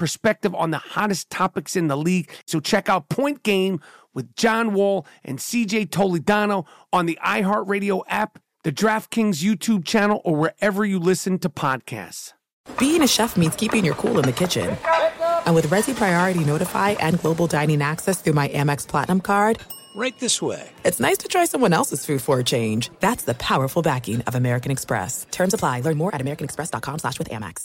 perspective on the hottest topics in the league. So check out Point Game with John Wall and CJ Toledano on the iHeartRadio app, the DraftKings YouTube channel, or wherever you listen to podcasts. Being a chef means keeping your cool in the kitchen. And with Resy Priority Notify and Global Dining Access through my Amex Platinum card, Right this way. it's nice to try someone else's food for a change. That's the powerful backing of American Express. Terms apply. Learn more at americanexpress.com slash with Amex.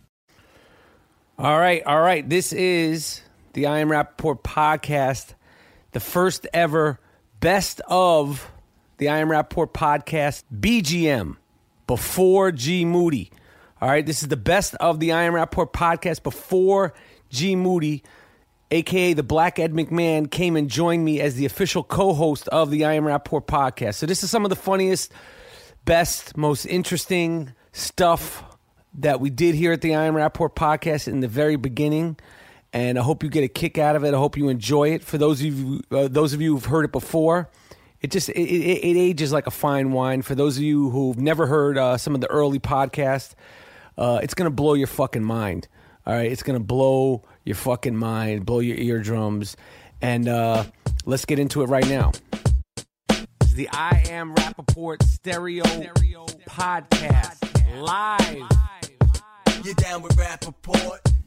All right, all right. This is the I Am Rapaport podcast, the first ever best of the I Am Rapaport podcast BGM before G Moody. All right, this is the best of the I Am Rapaport podcast before G Moody, aka the Black Ed McMahon, came and joined me as the official co-host of the I Am Rapaport podcast. So this is some of the funniest, best, most interesting stuff that we did here at the I Am Rapaport podcast in the very beginning, and I hope you get a kick out of it. I hope you enjoy it. For those of you, uh, those of you who've heard it before, it just it, it, it ages like a fine wine. For those of you who've never heard uh, some of the early podcasts, uh, it's gonna blow your fucking mind. All right, it's gonna blow your fucking mind, blow your eardrums, and uh, let's get into it right now. The I Am Rapaport Stereo, Podcast live. You down with Rapaport?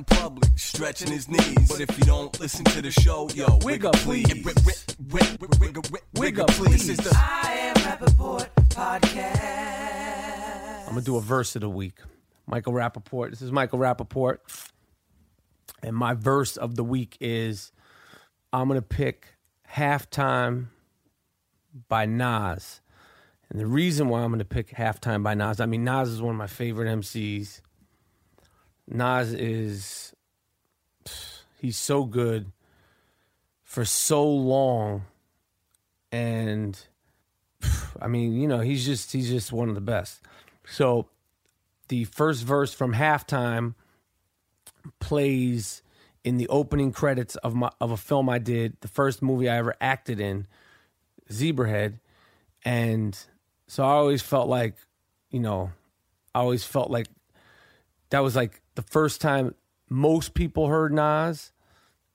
in public, stretching his knees. But if you don't listen to the show, yo, Wig wigga please. please. Wig- wig- wig- wig- wigga- wig- Wig wigga up, please. This is the I am Rapaport Podcast. I'm gonna do a verse of the week. Michael Rapaport. This is Michael Rapaport. And my verse of the week is I'm gonna pick halftime by Nas. And the reason why I'm gonna pick halftime by Nas, I mean Nas is one of my favorite MCs. Nas is he's so good for so long and I mean, you know, he's just he's just one of the best. So the first verse from halftime plays in the opening credits of my of a film I did, the first movie I ever acted in, Zebrahead, and so I always felt like, you know, I always felt like that was like the first time most people heard Nas,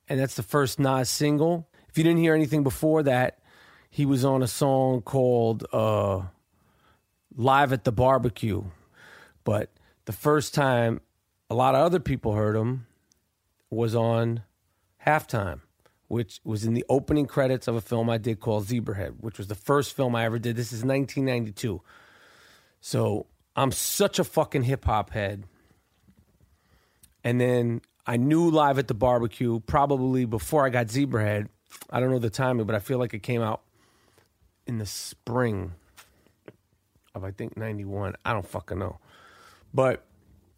and that's the first Nas single. If you didn't hear anything before that, he was on a song called uh, Live at the Barbecue. But the first time a lot of other people heard him was on Halftime, which was in the opening credits of a film I did called Zebrahead, which was the first film I ever did. This is 1992. So I'm such a fucking hip hop head. And then I knew Live at the Barbecue probably before I got Zebrahead. I don't know the timing, but I feel like it came out in the spring of I think '91. I don't fucking know, but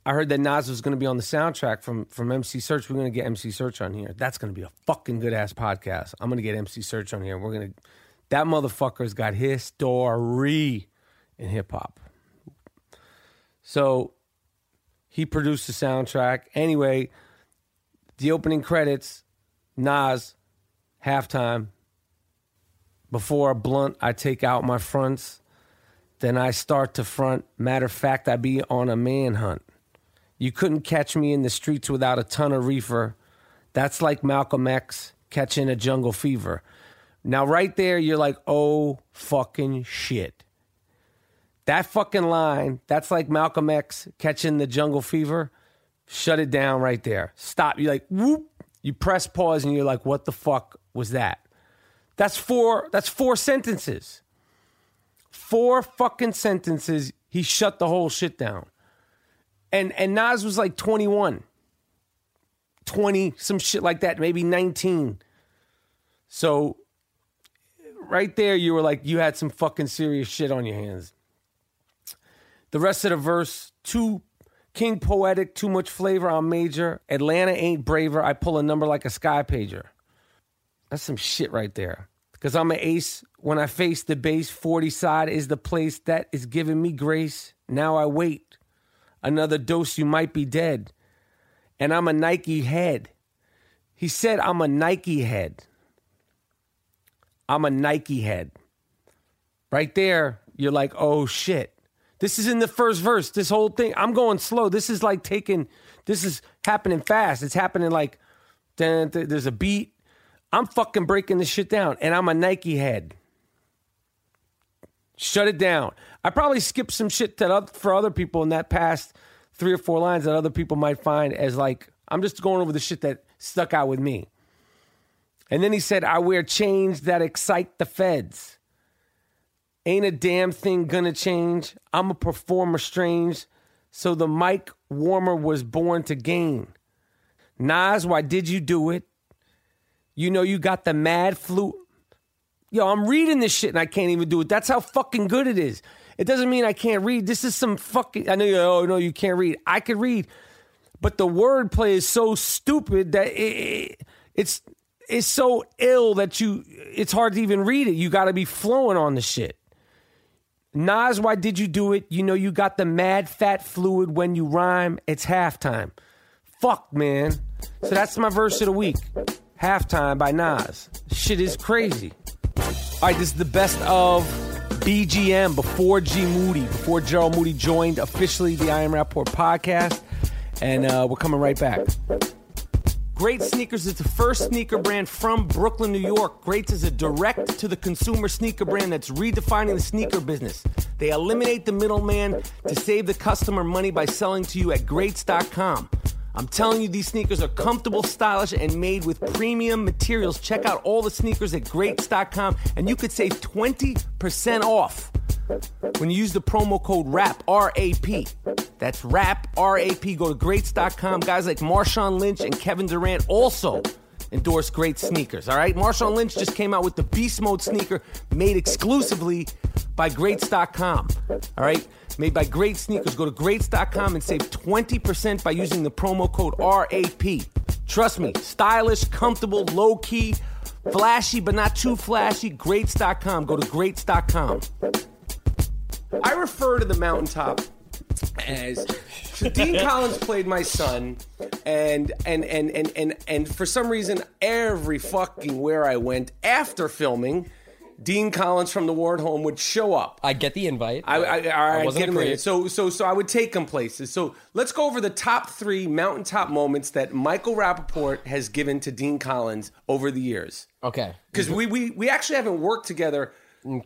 I heard that Nas was going to be on the soundtrack from from MC Serch. We're going to get MC Serch on here. That's going to be a fucking good ass podcast. I'm going to get MC Serch on here. We're going to. That motherfucker's got history in hip hop. So he produced the soundtrack. Anyway, the opening credits, Nas, halftime. Before a blunt, I take out my fronts. Then I start to front. Matter of fact, I be on a manhunt. You couldn't catch me in the streets without a ton of reefer. That's like Malcolm X catching a jungle fever. Now, right there, you're like, oh, fucking shit. That fucking line, that's like Malcolm X catching the jungle fever. Shut it down right there. Stop. You're like, whoop. You press pause and you're like, what the fuck was that? That's four, that's four sentences. Four fucking sentences. He shut the whole shit down. And and Nas was like 21. 20, some shit like that, maybe 19. So right there, you were like, you had some fucking serious shit on your hands. The rest of the verse, too King Poetic, too much flavor on major. Atlanta ain't braver. I pull a number like a sky pager. That's some shit right there. Because I'm an ace. When I face the base, 40 side is the place that is giving me grace. Now I wait. Another dose, you might be dead. And I'm a Nike head. He said, I'm a Nike head. I'm a Nike head. Right there, you're like, oh shit. This is in the first verse. This whole thing, I'm going slow. This is like taking, this is happening fast. It's happening like, dun, there's a beat. I'm fucking breaking this shit down, and I'm a Nike head. Shut it down. I probably skipped some shit that for other people in that past three or four lines that other people might find as like, I'm just going over the shit that stuck out with me. And then he said, I wear chains that excite the feds. Ain't a damn thing gonna change. I'm a performer strange. So the mic warmer was born to gain. Nas, why did you do it? You know you got the mad flu. Yo, I'm reading this shit and I can't even do it. That's how fucking good it is. It doesn't mean I can't read. This is some fucking. I know you. Oh no, you can't read. I can read, but the wordplay is so stupid that it, it, it's it's so ill that you. It's hard to even read it. You got to be flowing on the shit. Nas, why did you do it? You know you got the mad fat fluid when you rhyme. It's halftime. Fuck man. So that's my verse of the week. Halftime by Nas. Shit is crazy. All right, this is the best of BGM before G Moody, before Gerald Moody joined officially the I Am Rapaport podcast. And uh, we're coming right back. Great Sneakers is the first sneaker brand from Brooklyn, New York. Greats is a direct to the consumer sneaker brand that's redefining the sneaker business. They eliminate the middleman to save the customer money by selling to you at greats.com. I'm telling you, these sneakers are comfortable, stylish, and made with premium materials. Check out all the sneakers at greats.com, and you could save 20% off when you use the promo code RAP, R A P. That's RAP, R A P. Go to greats.com. Guys like Marshawn Lynch and Kevin Durant also endorse great sneakers. All right, Marshawn Lynch just came out with the Beast Mode sneaker made exclusively by greats.com. All right, made by Great Sneakers. Go to greats.com and save 20% by using the promo code RAP. Trust me, stylish, comfortable, low key, flashy, but not too flashy. Greats.com. Go to greats.com. I refer to the mountaintop as Dean Collins played my son, and and and and and and for some reason, every fucking where I went after filming, Dean Collins from the War at Home would show up. I get the invite. I, I, right, wasn't get him in. So, so, so I would take him places. So let's go over the top three mountaintop moments that Michael Rapaport has given to Dean Collins over the years. Okay, Because mm-hmm. we, we, we actually haven't worked together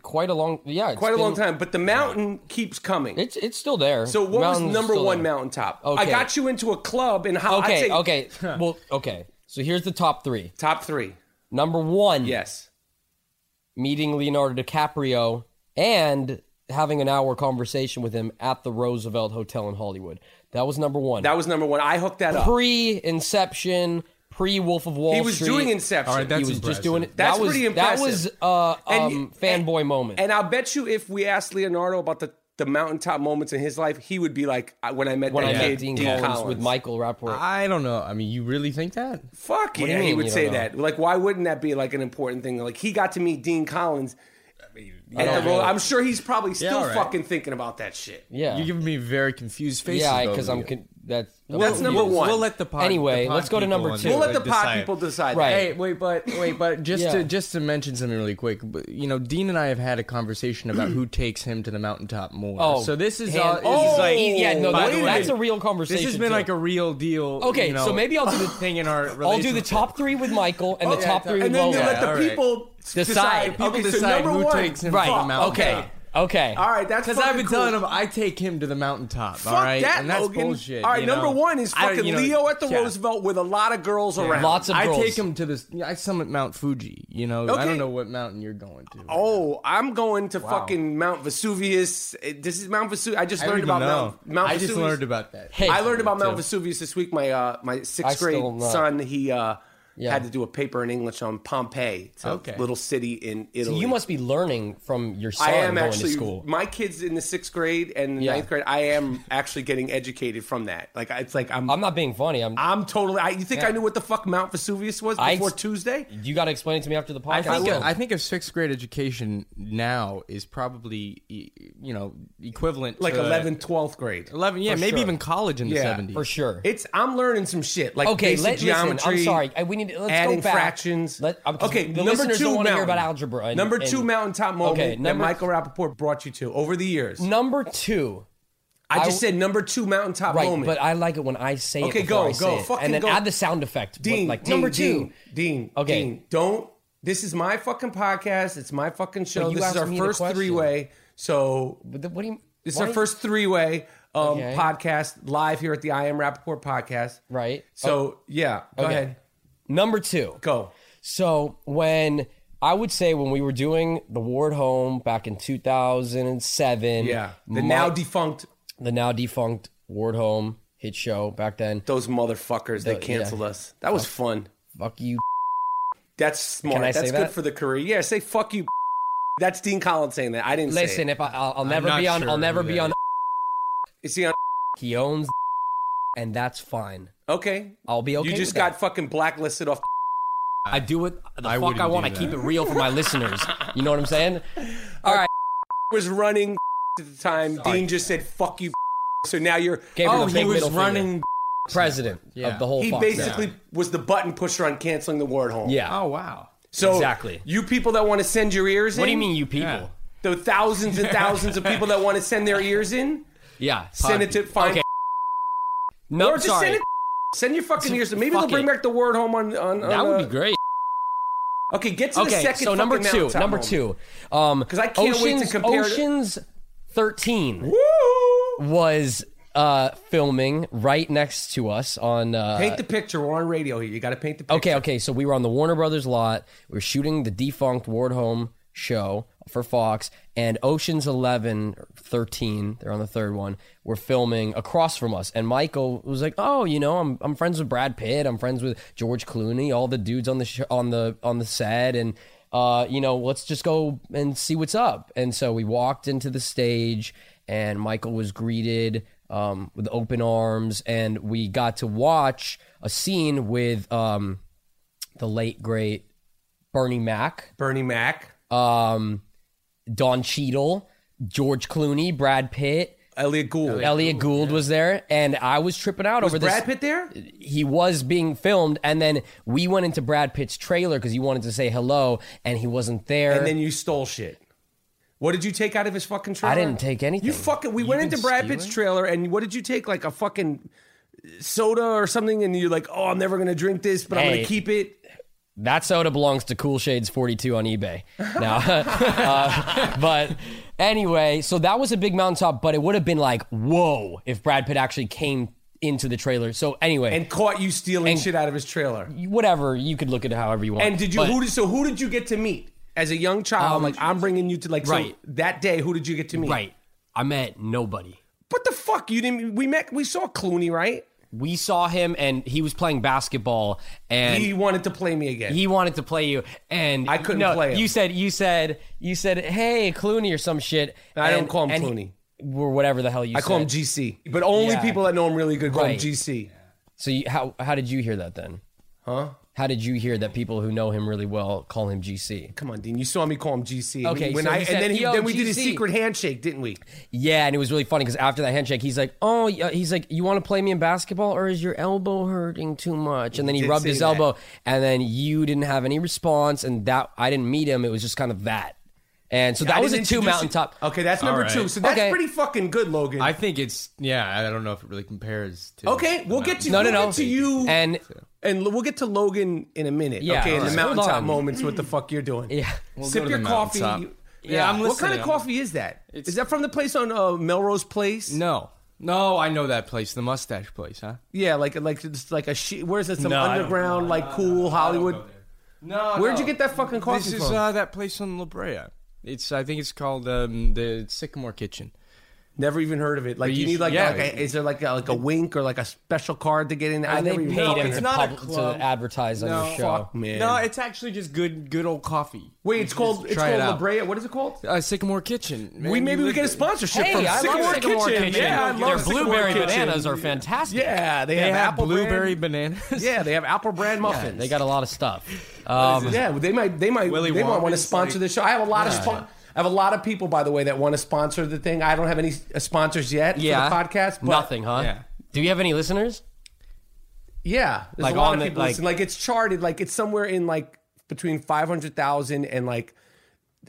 quite a long, yeah, quite a long time, but the mountain keeps coming. It's it's still there. so what Mountain's was number one there. mountaintop? I got you into a club and how Okay, say okay. well, okay. So here's the top three. top three. Number one, Yes. meeting Leonardo DiCaprio and having an hour conversation with him at the Roosevelt Hotel in Hollywood. That was number one. That was number one. I hooked that up. pre Inception, pre Wolf of Wall He was Street. doing Inception. All right, that's he was just doing it. That's that was, pretty impressive. That impressive. was uh, um, you- fanboy moment. And I'll bet you if we asked Leonardo about the, the mountaintop moments in his life, he would be like, when I met when that I kid, met Dean, Collins, with Michael Rapaport. I don't know. I mean, you really think that? Fuck do you yeah, he would say know? that. Like, why wouldn't that be like an important thing? Like, he got to meet Dean Collins. at don't the Ro- really- I'm sure he's probably still all right. fucking thinking about that shit. yeah, You're giving me a very confused faces. yeah, because I'm. Con- that's That's number one. We'll let the pod, Anyway, the pod let's go to number two. We'll let the- the pod decide. people decide. Right. Hey, wait, but wait, but just Yeah. to just to mention something really quick, you know, Dean and I have had a conversation about who takes him to the mountaintop more. Oh, so this is hand- all. This Oh, is like, yeah, no, that- the that's a real conversation. This has been too. like a real deal. Okay, you know, so maybe I'll do the thing in our. I'll do the top three with Michael and the Oh, top yeah, three and with then you Logan. let the people Decide. decide. People okay, so decide number who one, takes him Right. to the mountaintop. Okay. Okay. All right, that's Because I've been fucking telling cool. him I take him to the mountaintop. Fuck all right, that, and that's Logan. bullshit. All right, number know? one is I- fucking you know, Leo at the yeah. Roosevelt with a lot of girls around. Lots of I take him to this. I summit Mount Fuji. You know, okay. I don't know what mountain you're going to. Oh, I'm going to fucking Mount Vesuvius. This is Mount Vesuvius. I just I learned about. Mount, Mount I Vesuvius. just learned about that. Hey, I learned about Mount. Vesuvius this week. My uh, my sixth I grade son, he uh, Yeah. had to do a paper in English on Pompeii. It's a Okay. little city in So Italy. you must be learning from your son I am going actually to school. my kids in the sixth grade and the Yeah. ninth grade. I am actually getting educated from that. Like it's like I'm I'm not being funny. I'm. I'm totally. I, you think I knew what the fuck Mount Vesuvius was I- before Tuesday? you got to explain it to me after the podcast. I think will. I think a sixth grade education now is probably you know equivalent Like to 11th, 12th grade. 11 yeah For maybe sure. even college in the Yeah, 70s for sure. It's I'm learning some shit like Okay, basic let, listen. geometry. I'm sorry. I- We need to let's adding go back. fractions. Let, okay, the number listeners two don't want to hear mountain. about algebra. and- number and- two mountaintop moment Okay, that Michael Rapaport brought you to over the years. Number two, I just I- said number two mountaintop right? moment. But I like it when I say Okay, it. before go, I go, fucking and then go. add the sound effect. Dean, like Dean, number two. Dean, Okay. Dean, don't. This is my fucking podcast. It's my fucking show. You This is our first three way. So what do you? this is our first three way um, Okay. podcast live here at the I Am Rapaport podcast. Right. So yeah, go Okay. ahead, Number two. go. So when I would say when we were doing the War at Home back in 2007, Yeah, the my- now defunct the now defunct War at Home hit show back then. those motherfuckers. They The- canceled yeah. us. That was fun. Fuck you. That's smart. Can I That's say good that? for the career. Yeah, say fuck you. That's Dean Collins saying that. I didn't say Listen, if I, I'll, I'll never be on, sure I'll never be that on. Is he on? He owns, and that's fine. Okay, I'll be okay. You just with got that. fucking blacklisted off. I do it the I fuck I want. I keep it real for my listeners. You know what I'm saying? All right. Was running at the time. Dean just said fuck you. So now you're. Gave oh the he was middle finger. running president Yeah. of the whole. He Fox basically Network. was the button pusher on canceling the War at Home. Yeah. oh wow So Exactly. You people that want to send your ears in. What do you mean, you people? Yeah. The thousands and thousands of people that want to send their ears in. Yeah. Send it to find. Okay. No, or just sorry. send it. Send your fucking ears. Maybe fuck they'll bring it. back the War at Home on. on That would uh, be great. Okay, get to the Okay, second. so number two, number moment. two, um, 'Cause I can't wait to compare Ocean's thirteen Woo! was uh, filming right next to us on. Uh, Paint the picture. We're on radio here. You got to paint the picture. okay, okay, so we were on the Warner Brothers lot. We were shooting the defunct War at Home show for Fox, and Ocean's 11, or 13, they're on the third one, were filming across from us. And Michael was like, "Oh, you know, I'm I'm friends with Brad Pitt. I'm friends with George Clooney, all the dudes on the sh- on the on the set, and uh, you know, let's just go and see what's up." And so we walked into the stage, and Michael was greeted um, with open arms, and we got to watch a scene with um, the late great Bernie Mac Bernie Mac, um, Don Cheadle, George Clooney, Brad Pitt, Elliot Gould. Elliot Gould was there, and I was tripping out was over this. Brad Pitt there? He was being filmed, and then we went into Brad Pitt's trailer because he wanted to say hello, and he wasn't there. And then you stole shit. What did you take out of his fucking trailer? I didn't take anything. You fucking. We went into Brad Pitt's trailer, and what did you take? Like a fucking soda or something, and you're like, "Oh, I'm never gonna drink this, but I'm gonna keep it." That soda belongs to Cool Shades 42 on eBay now. uh, but anyway, so that was a big mountaintop, but it would have been like, whoa, if Brad Pitt actually came into the trailer. So anyway, And caught you stealing shit out of his trailer. whatever, you could look at it however you want. And did you? But- who did? So who did you get to meet as a young child? Um, like I'm bringing you to like so right. that day. Who did you get to meet? Right. I met nobody. What the fuck? You didn't. We met. We saw Clooney, right? We saw him and he was playing basketball and he wanted to play me again. he wanted to play you and I couldn't no, play him. You said you said you said hey Clooney or some shit. I don't call him and he- Clooney. or whatever the hell you I call him. GC, but only Yeah. people that know him really good call Right. him GC. So you, how how did you hear that then? Huh? How did you hear that people who know him really well call him GC? Come on, Dean. You saw me call him GC. Okay, when so I, he said, and then, he, then we did a secret handshake, didn't we? Yeah, and it was really funny because after that handshake, he's like, "Oh, he's like, you want to play me in basketball, or is your elbow hurting too much?" And then he did rubbed his that. elbow, and then you didn't have any response, and that I didn't meet him. It was just kind of that, and so that was a two introduce mountaintop. you- Okay, that's number All right. two. So that's Okay. pretty fucking good, Logan. I think it's yeah. I don't know if it really compares to. okay, we'll get to No, no, no. get to you And and we'll get to Logan in a minute. Yeah, okay, in all the mountaintop moments, what the fuck you're doing? yeah, We'll Sip your coffee. You- Yeah, I'm listening. What kind of coffee is that? Is that from the place on uh, Melrose Place? No, no, I know that place, the mustache place, huh? Yeah, like like it's like a she, where's it? Some No, underground, like cool Hollywood. No, Where'd you get that fucking coffee This is from? uh, that place on La Brea. It's I think it's called um, the Sycamore Kitchen. Never even heard of it. Like But you you need like, yeah. like a, is there like a, like a wink or like a special card to get in? I and they never paid heard him it's it. to, not a pub- to club. advertise on No, your show. Fuck, man. No, it's actually just good, good old coffee. Wait, it's called it's try it called La. Brea. What is it called? Uh, Sycamore Kitchen. Man, we maybe we get a sponsorship Hey, from I Sycamore, love Sycamore Kitchen. Yeah, I love Their Sycamore blueberry Kitchen. bananas are fantastic. Yeah, they, They have, have apple blueberry brand. bananas. Yeah, they have apple brand muffins. They got a lot of stuff. Um, yeah, they might they might Willy they might want to sponsor like- the show. I have a lot of spon- I have a lot of people, by the way, that want to sponsor the thing. I don't have any uh, sponsors yet yeah, for the podcast. But nothing, huh? Yeah. Do you have any listeners? Yeah, there's Like a lot on of the- people like- listen. Like it's charted. Like it's somewhere in like between five hundred thousand and like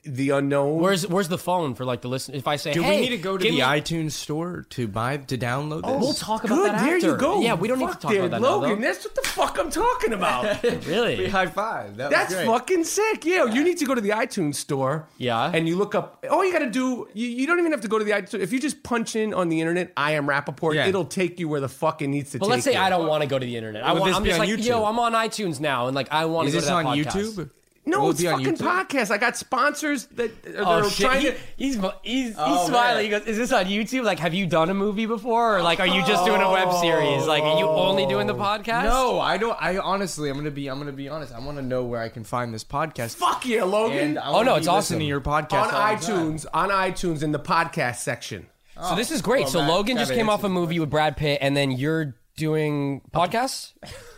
the unknown. Where's Where's the phone for like the listen? If I say, Do hey, we need to go to the me- iTunes store to buy to download oh, this? We'll talk about Good, that there you go. Yeah, we don't need to Fuck talk there, about that Logan, though. that's what the fuck I'm talking about. Really? high five. That That's was great. fucking sick. Yeah, you need to go to the iTunes store. Yeah. And you look up, all you got to do, you, you don't even have to go to the iTunes. If you just punch in on the internet, I am Rapaport, Yeah. it'll take you where the fuck it needs to But take let's say you. I don't want to go to the internet. I want, this I'm be just on like, YouTube? yo, I'm on iTunes now, and like I want Is to go this to that on podcast. YouTube? No, it it's fucking YouTube? podcast. I got sponsors that are Oh are shit! trying He- to. he's he's he's Oh, smiling. man. He goes, "Is this on YouTube? Like, have you done a movie before, or like, are you just doing a web oh. series? Like, are you only doing the podcast?" No, I don't. I honestly, I'm gonna be. I'm gonna be honest. I want to know where I can find this podcast. Fuck yeah, Logan. Oh, no, it's listening awesome. to your podcast on all the time. iTunes, on iTunes in the podcast section. Oh. So this is great. well, so that Logan just came off a movie with Brad Pitt, and then you're doing podcasts.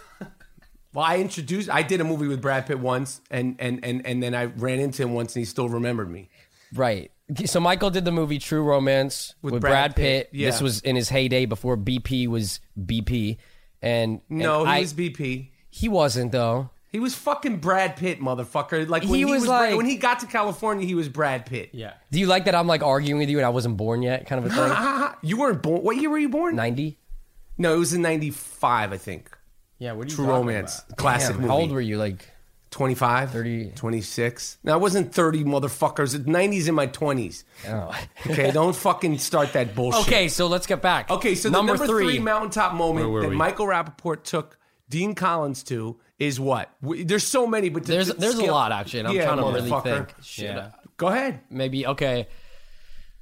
Well, I introduced. I did a movie with Brad Pitt once, and and and and then I ran into him once, and he still remembered me. Right. So Michael did the movie True Romance with, With Brad, Brad Pitt. Pitt, yeah. This was in his heyday before BP was BP, and No, and he I- was BP. he wasn't though. He was fucking Brad Pitt, motherfucker. Like when He he, was was, like- Brad- when he got to California, he was Brad Pitt. Yeah. Do you like that I'm like arguing with you and I wasn't born yet, kind of a thing? you weren't born. What year were you born? Ninety. No, it was in '95, I think. Yeah. What are you True talking Romance, about? classic Damn, movie. How old were you? Like 25, 30. 26. Now, I wasn't 30, motherfuckers. 90s in my 20s. oh. Okay, don't fucking start that bullshit. okay, so let's get back. Okay, so number, the number three, mountaintop moment that we? Michael Rapaport took Dean Collins to is what? We, there's so many, but to- There's to there's a lot actually, and I'm Yeah, trying to really think. Shit. Yeah. Go ahead. Maybe okay.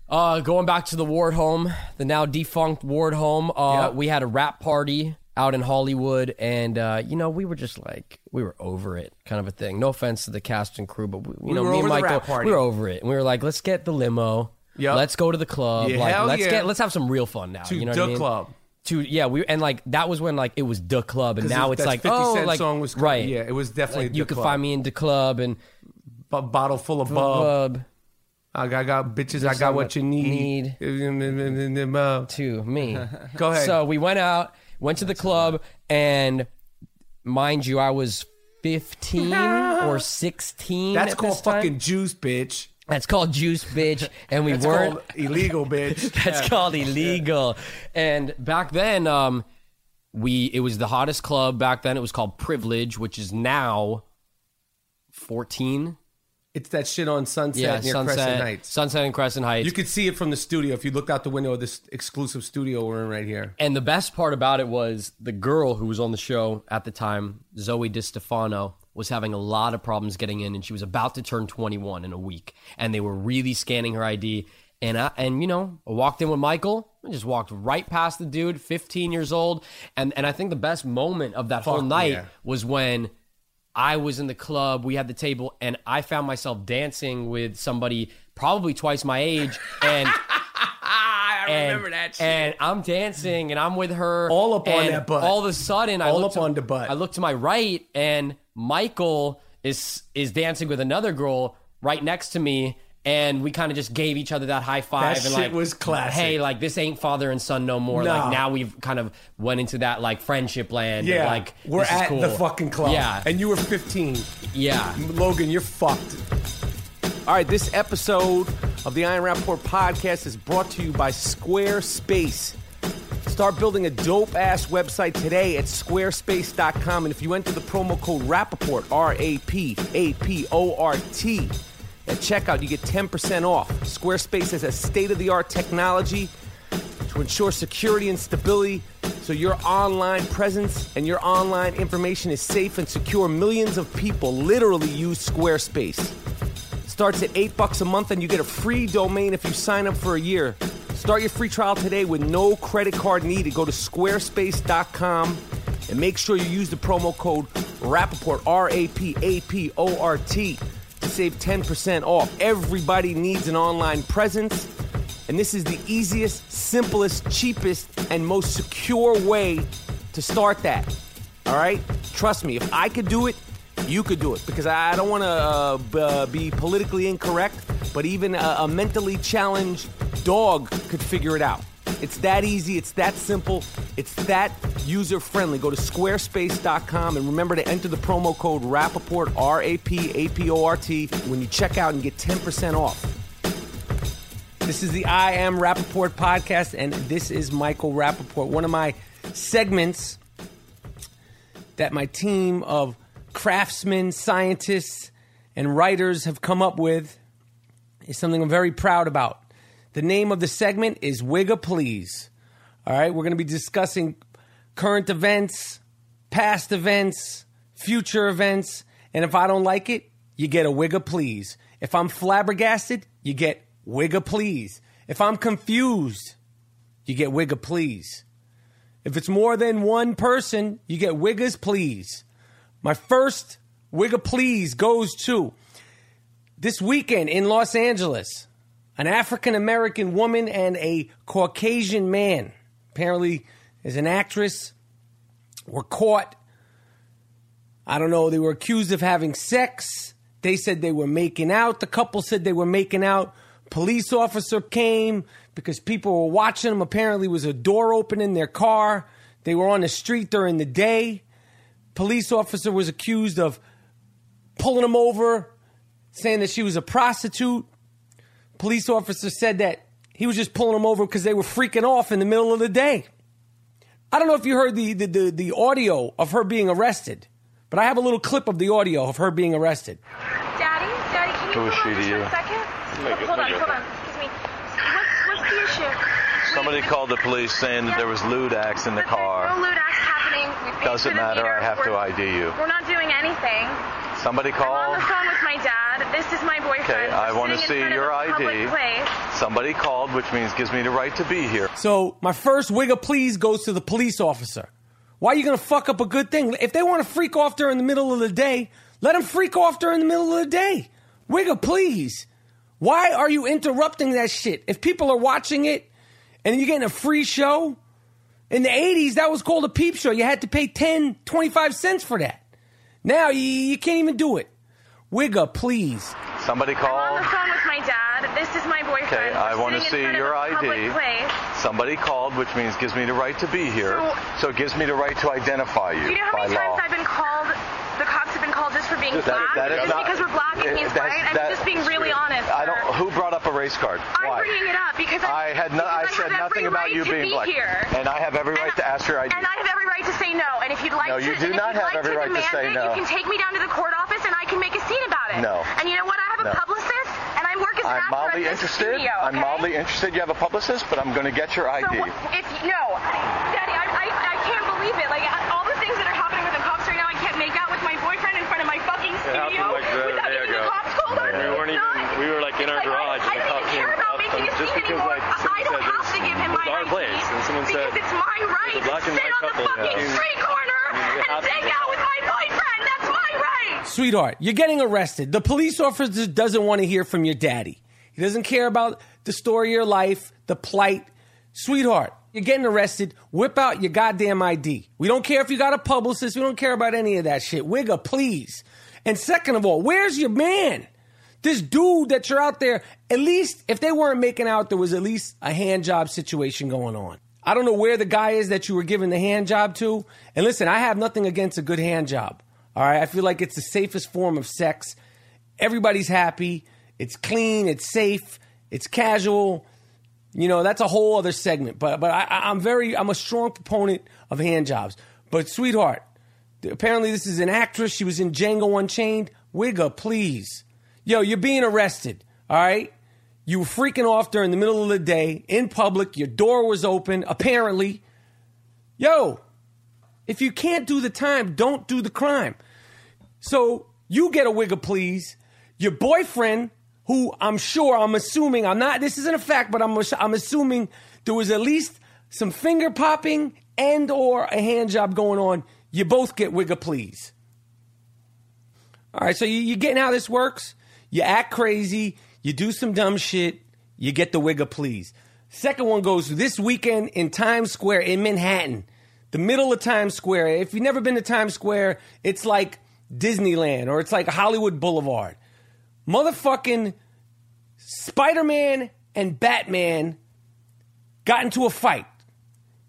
Uh, going back to the War at Home, the now defunct War at Home. Uh, Yep. we had a rap party out in Hollywood, and uh, you know we were just like we were over it, kind of a thing. No offense to the cast and crew, but we, you We know me and Michael, we were over it, and we were like, let's get the limo. Yep. Let's go to the club. Yeah, like, let's yeah. get let's have some real fun now. To you know the what I mean? club. To yeah, we and like that was when like it was the club, and now it- it's like 50 oh Cent like song was right. Yeah, it was definitely Like, you could club. find me in the club and B- bottle full of bub. club I got, I got bitches. I got what you need. to me. Go ahead. So we went out, went to the club, and mind you, I was 15 or 16. That's at called this time. fucking juice, bitch. That's called juice, bitch. And we That's weren't. called illegal, bitch. That's called illegal. And back then, um, we it was the hottest club back then. It was called Privilege, which is now 14. It's that shit on Sunset Yeah, near Sunset, Crescent Heights. Sunset and Crescent Heights. You could see it from the studio if you looked out the window of this exclusive studio we're in right here. And the best part about it was the girl who was on the show at the time, Zoe DiStefano, was having a lot of problems getting in, and she was about to turn 21 in a week, and they were really scanning her ID. And I, and you know, I walked in with Michael, I just walked right past the dude, 15 years old. And and I think the best moment of that whole night yeah. was when I was in the club, we had the table, and I found myself dancing with somebody probably twice my age. And I and, And I'm dancing and I'm with her. All up on and that butt. All of a sudden, I All look up to, on the butt. I look to my right, and Michael is is dancing with another girl right next to me. And we kind of just gave each other that high five. That and shit like, was classic. Hey, like this ain't father and son no more. No. Like now we've kind of went into that like friendship land. Yeah, like we're this is at cool. the fucking club. Yeah, and you were 15. yeah. Logan, you're fucked. All right, this episode of the I Am Rapaport podcast is brought to you by Squarespace. Start building a dope ass website today at squarespace.com. And if you enter the promo code Rapaport, R A P A P O R T, at checkout, you get 10% off. Squarespace has a state of the art technology to ensure security and stability so your online presence and your online information is safe and secure. Millions of people literally use Squarespace. Starts at 8 bucks a month and you get a free domain if you sign up for a year. Start your free trial today with no credit card needed. Go to squarespace.com and make sure you use the promo code Rapaport, R A P A P O R T, save 10% off. Everybody needs an online presence, and this is the easiest, simplest, cheapest, and most secure way to start that. All right? Trust me, if I could do it, you could do it because I don't want to uh, b- uh, be politically incorrect, but even a, a mentally challenged dog could figure it out. It's that easy, it's that simple, it's that user friendly. Go to squarespace.com and remember to enter the promo code Rapaport, R A P A P O R T, when you check out and get 10% off. This is the I Am Rapaport podcast, and this is Michael Rapaport. One of my segments that my team of craftsmen, scientists, and writers have come up with is something I'm very proud about. The name of the segment is Wigga Please. All right, we're going to be discussing current events, past events, future events, and if I don't like it, you get a Wigga Please. If I'm flabbergasted, you get Wigga Please. If I'm confused, you get Wigga Please. If it's more than one person, you get Wiggas Please. My first Wigga Please goes to this weekend in Los Angeles. An African American woman and a Caucasian man, apparently is an actress, were caught. I don't know, they were accused of having sex. They said they were making out. The couple said they were making out. Police officer came because people were watching them. Apparently, was a door open in their car. They were on the street during the day. Police officer was accused of pulling them over, saying that she was a prostitute. Police officer said that he was just pulling them over because they were freaking off in the middle of the day. I don't know if you heard the, the, the, the audio of her being arrested, but I have a little clip of the audio of her being arrested. Daddy, Daddy, can you Who hold on she to just you? a second? Make it- hold on, hold on. Excuse me. What's, what's the issue? Somebody We- called the police saying that there was lewd acts in the but there's car. no lewd acts happening. We Doesn't matter. I have to We're- ID you. We're not doing anything. Somebody I'm on the phone with my dad. This is my boyfriend. Okay, I We're want to see your ID. Somebody called, which means gives me the right to be here. So my first wigga please goes to the police officer. Why are you going to fuck up a good thing? If they want to freak off during the middle of the day, let them freak off during the middle of the day. Wigga please. Why are you interrupting that shit? If people are watching it and you're getting a free show, in the 80s that was called a peep show. You had to pay 10, 25 cents for that. Now you, you can't even do it. Wigga please. Somebody I'm on called. the phone with my dad. This is my boyfriend. Okay, I want to see your of a public ID. Somebody called, which means gives me the right to be here. So- So it gives me the right to identify you Do you know how by many law. times I've been called? The cops have been called just for being That- black. that is just not- because we're black, it means that's- white. I'm just being really honest. I don't. Who brought up a race card? I'm Why? bringing it up because I had no. I because said nothing about right you being be black, here. and I have every right And- to ask your ID. And I have every right to say no. And if you'd like No, to, do not have like every to right to demand say it, no. You can take me down to the court office and I can make a scene about it. No. And you know what? I have a No. publicist and I work as an I'm mildly interested. studio. I'm mildly interested. You have a publicist, but I'm going to get your ID. So if no, Daddy, I, I, I can't believe it. Like I- front of my fucking studio happened like the other day ago. the cops called on We weren't even- we were, like, in our Like, garage I, and the I cops came care up making and just Because, like, I someone said have this to was our place, and someone said it's my right there's a black and white couple, fucking yeah. street corner I and have take out with my boyfriend. That's my right. Sweetheart, you're getting arrested. The police officer doesn't want to hear from your daddy. He doesn't care about the story of your life, the plight. Sweetheart, you're getting arrested. Whip out your goddamn ID. We don't care if you got a publicist. We don't care about any of that shit. Wigga, please. And second of all, where's your man? This dude that you're out there, at least if they weren't making out, there was at least a hand job situation going on. I don't know where the guy is that you were giving the hand job to. And listen, I have nothing against a good hand job. All right. I feel like it's the safest form of sex. Everybody's happy. It's clean. It's safe. It's casual. You know, that's a whole other segment. But but I, I'm very I'm a strong proponent of hand jobs. But sweetheart, apparently this is an actress. She was in Django Unchained. Wigga, please. Yo, you're being arrested. All right. You were freaking off during the middle of the day in public. Your door was open. Apparently, yo, if you can't do the time, don't do the crime. So you get a wigga, please. Your boyfriend, who I'm sure, I'm assuming, I'm not, this isn't a fact, but I'm, I'm assuming there was at least some finger popping and or a hand job going on. You both get wigga, please. All right, so you, you getting how this works? You act crazy, you do some dumb shit, you get the wigga, please. Second one goes this weekend in Times Square in Manhattan, the middle of Times Square. If you've never been to Times Square, it's like Disneyland or it's like Hollywood Boulevard. Motherfucking Spider Man and Batman got into a fight.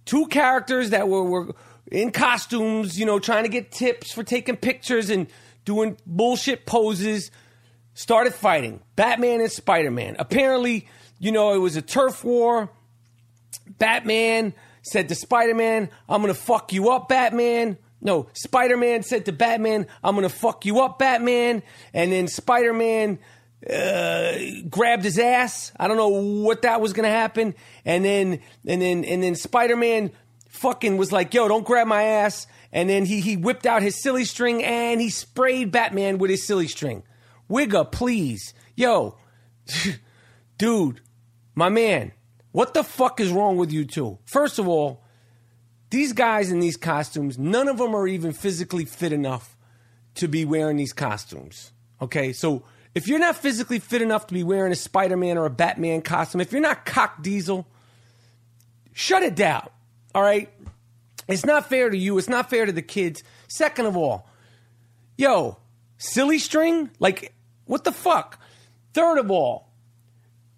Two characters that were, were in costumes, you know, trying to get tips for taking pictures and doing bullshit poses, started fighting. Batman and Spider Man. Apparently, you know, it was a turf war. Batman said to Spider Man, I'm gonna fuck you up, Batman. No, Spider Man said to Batman, I'm gonna fuck you up, Batman. And then Spider Man uh, grabbed his ass. I don't know what that was gonna happen. And then and then and then Spider Man fucking was like, yo, don't grab my ass. And then he he whipped out his silly string and he sprayed Batman with his silly string. Wigga, please. Yo, dude, my man, what the fuck is wrong with you two? First of all, these guys in these costumes, none of them are even physically fit enough to be wearing these costumes. Okay, so if you're not physically fit enough to be wearing a Spider Man or a Batman costume, if you're not cock diesel, shut it down. All right? It's not fair to you. It's not fair to the kids. Second of all, yo, silly string? Like, what the fuck? Third of all,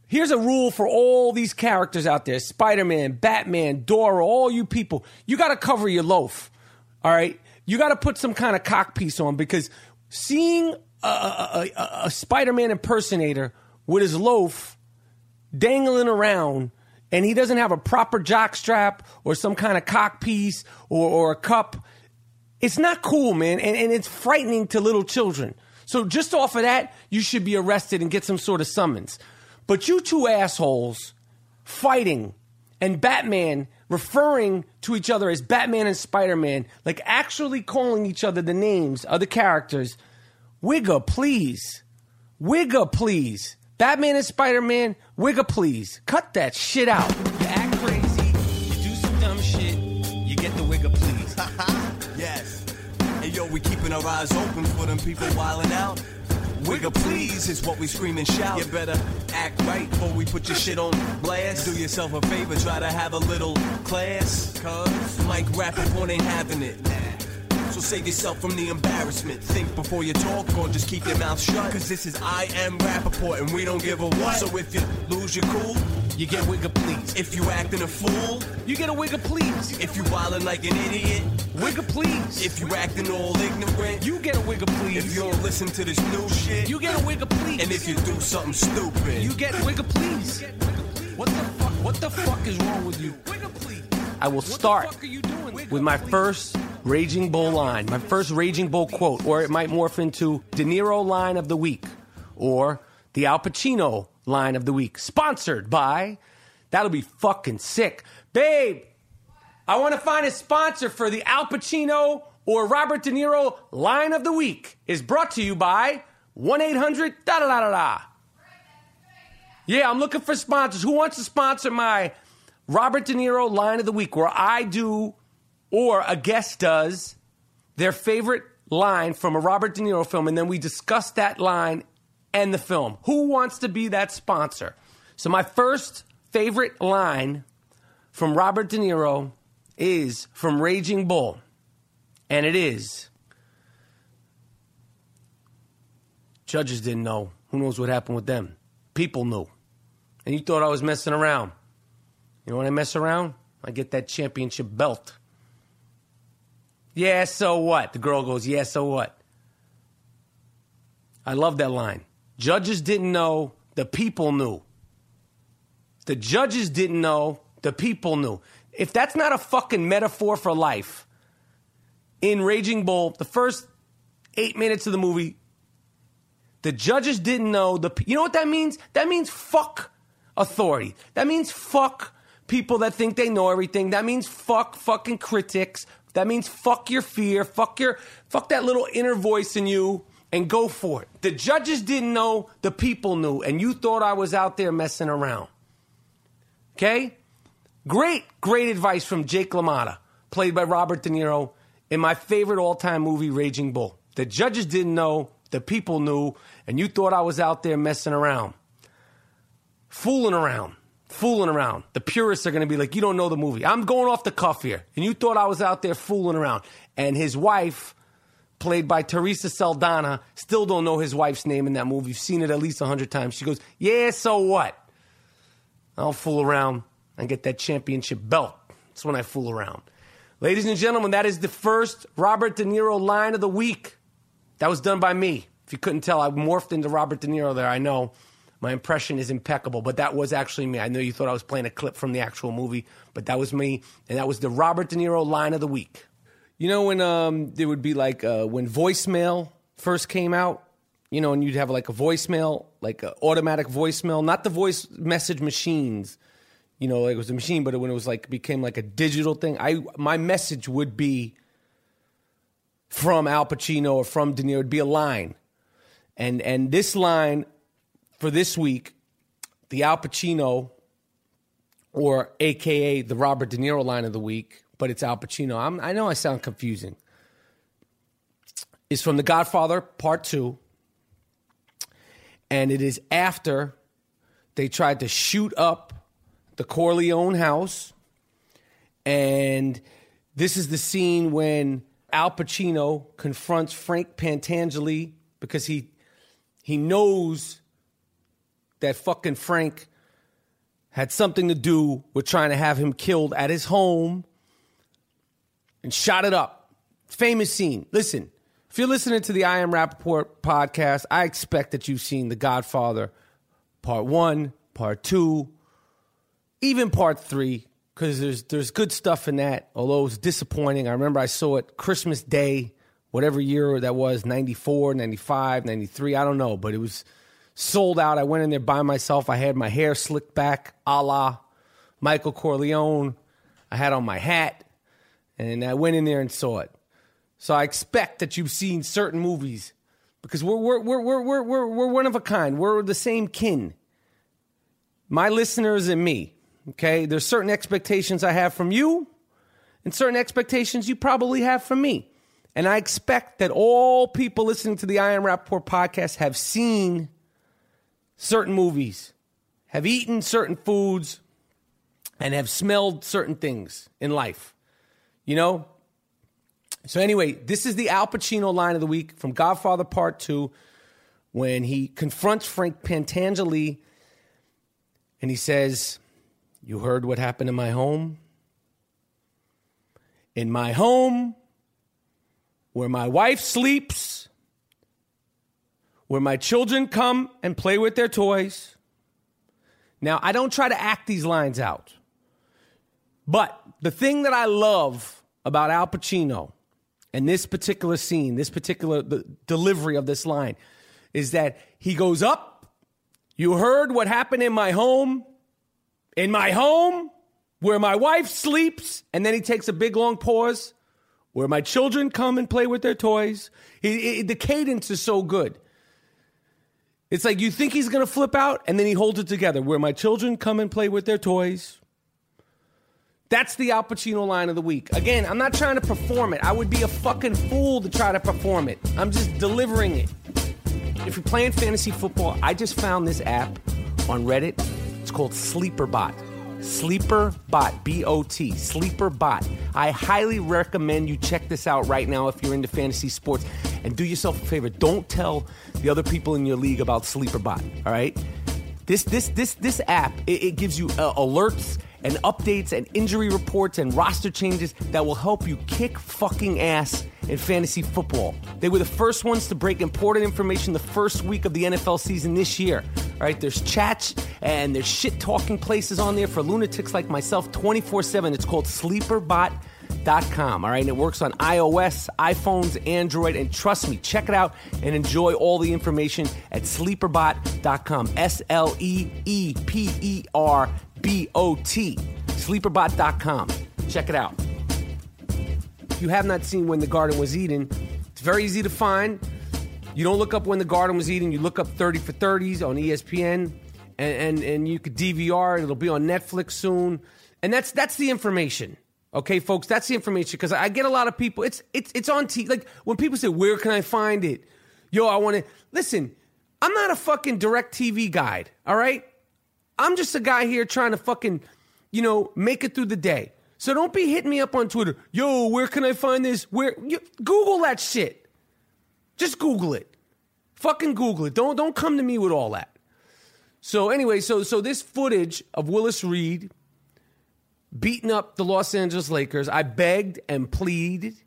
here's a rule for all these characters out there Spider Man, Batman, Dora, all you people. You got to cover your loaf. All right? You got to put some kind of cock piece on because seeing a, a, a, a Spider Man impersonator with his loaf dangling around and he doesn't have a proper jock strap or some kind of cock piece or, or a cup, it's not cool, man. And, and it's frightening to little children. So just off of that, you should be arrested and get some sort of summons. But you two assholes fighting and Batman referring to each other as Batman and Spider Man, like actually calling each other the names of the characters. Wigga, please. Wigga, please. Batman and Spider Man, Wigga, please. Cut that shit out. You act crazy, you do some dumb shit, you get the Wigga, please. Ha ha. Yes. Hey yo, we keeping our eyes open for them people wildin' out. Wigga please is what we scream and shout. You better act right before we put your shit on blast. Do yourself a favor, try to have a little class. Cause Mike Rapaport ain't having it. So save yourself from the embarrassment. Think before you talk or just keep your mouth shut. Cause this is I am Rapaport and we don't give a what. So if you lose your cool, you get Wigga please. If you acting a fool, you get a Wigga please. If you wildin' like an idiot, Wigga please. If you acting all ignorant, you get a Wigga please. If you don't listen to this new shit, you get a Wigga please. And if you do something stupid, you get Wigga please. What the fuck? What the fuck is wrong with you? I will start with my first Raging Bull line, my first Raging Bull quote, or it might morph into De Niro line of the week, or the Al Pacino line of the week, sponsored by. That'll be fucking sick, babe. I want to find a sponsor for the Al Pacino or Robert De Niro line of the week. Is brought to you by one eight hundred da da da da da. Yeah, I'm looking for sponsors. Who wants to sponsor my Robert De Niro line of the week where I do or a guest does their favorite line from a Robert De Niro film and then we discuss that line and the film. Who wants to be that sponsor? So my first favorite line from Robert De Niro is from Raging Bull. And it is Judges didn't know. Who knows what happened with them? People knew. And you thought I was messing around. You know when I mess around? I get that championship belt. Yeah, so what? The girl goes, Yeah, so what? I love that line. Judges didn't know, the people knew. The judges didn't know, the people knew. If that's not a fucking metaphor for life, in Raging Bull, the first eight minutes of the movie, the judges didn't know the. You know what that means? That means fuck authority. That means fuck people that think they know everything. That means fuck fucking critics. That means fuck your fear. Fuck your fuck that little inner voice in you and go for it. The judges didn't know, the people knew, and you thought I was out there messing around. Okay? Great, great advice from Jake LaMotta, played by Robert De Niro in my favorite all-time movie, Raging Bull. The judges didn't know, the people knew, and you thought I was out there messing around. Fooling around. Fooling around. The purists are going to be like, you don't know the movie. I'm going off the cuff here. And you thought I was out there fooling around. And his wife, played by Teresa Saldana, still don't know his wife's name in that movie. You've seen it at least a hundred times. She goes, yeah, so what? I'll fool around and get that championship belt. That's when I fool around. Ladies and gentlemen, that is the first Robert De Niro line of the week. That was done by me. If you couldn't tell, I morphed into Robert De Niro there. I know my impression is impeccable, but that was actually me. I know you thought I was playing a clip from the actual movie, but that was me, and that was the Robert De Niro line of the week. You know when um, there would be like uh, when voicemail first came out, you know, and you'd have like a voicemail, like an automatic voicemail, not the voice message machines. You know, like it was a machine, but when it was like became like a digital thing, I my message would be from Al Pacino or from De Niro. It'd be a line, and and this line for this week, the Al Pacino or AKA the Robert De Niro line of the week, but it's Al Pacino. I'm, I know I sound confusing. Is from The Godfather Part Two, and it is after they tried to shoot up the Corleone house, and this is the scene when Al Pacino confronts Frank Pantangeli because he he knows that fucking Frank had something to do with trying to have him killed at his home and shot it up. Famous scene. Listen, if you're listening to the I Am Rapaport podcast, I expect that you've seen The Godfather Part 1, Part 2, even Part 3, because there's, there's good stuff in that, although it was disappointing. I remember I saw it Christmas Day, whatever year that was 94, 95, 93, I don't know, but it was sold out. I went in there by myself. I had my hair slicked back, a la Michael Corleone. I had on my hat, and I went in there and saw it. So I expect that you've seen certain movies because we're we're we're we're we're we're, we're one of a kind. We're the same kin. My listeners and me. Okay, there's certain expectations I have from you, and certain expectations you probably have from me. And I expect that all people listening to the I Am Rapaport podcast have seen certain movies, have eaten certain foods, and have smelled certain things in life. You know? So, anyway, this is the Al Pacino line of the week from Godfather Part 2 when he confronts Frank Pantangeli and he says, You heard what happened in my home? In my home, where my wife sleeps, where my children come and play with their toys. Now, I don't try to act these lines out. But the thing that I love about Al Pacino and this particular scene, this particular delivery of this line, is that he goes up. You heard what happened in my home, in my home, where my wife sleeps, and then he takes a big long pause, where my children come and play with their toys. He, he- the cadence is so good. It's like you think he's gonna flip out, and then he holds it together. Where my children come and play with their toys. That's the Al Pacino line of the week. Again, I'm not trying to perform it. I would be a fucking fool to try to perform it. I'm just delivering it. If you're playing fantasy football, I just found this app on Reddit. It's called Sleeperbot. Sleeperbot, B O T, Sleeperbot. I highly recommend you check this out right now if you're into fantasy sports. And do yourself a favor, don't tell the other people in your league about Sleeperbot, all right? This this this this app it, it gives you uh, alerts and updates and injury reports and roster changes that will help you kick fucking ass in fantasy football. They were the first ones to break important information the first week of the NFL season this year. All right, there's chats and there's shit talking places on there for lunatics like myself 24 7. It's called sleeperbot.com. All right, and it works on iOS, iPhones, Android, and trust me, check it out and enjoy all the information at sleeperbot.com. S L E E P E R B O T. Sleeperbot.com. Check it out. If you have not seen When the Garden Was Eden, it's very easy to find. You don't look up When the Garden Was Eden, you look up 30 for 30s on ESPN, and, and, and you could DVR. It'll be on Netflix soon. And that's that's the information. Okay, folks, that's the information because I get a lot of people. It's it's it's on TV. Like when people say, "Where can I find it?" Yo, I want to listen. I'm not a fucking direct TV guide. All right, I'm just a guy here trying to fucking, you know, make it through the day. So don't be hitting me up on Twitter. Yo, where can I find this? Where you, Google that shit. Just Google it. Fucking Google it. Don't don't come to me with all that. So anyway, so so this footage of Willis Reed beating up the Los Angeles Lakers, I begged and pleaded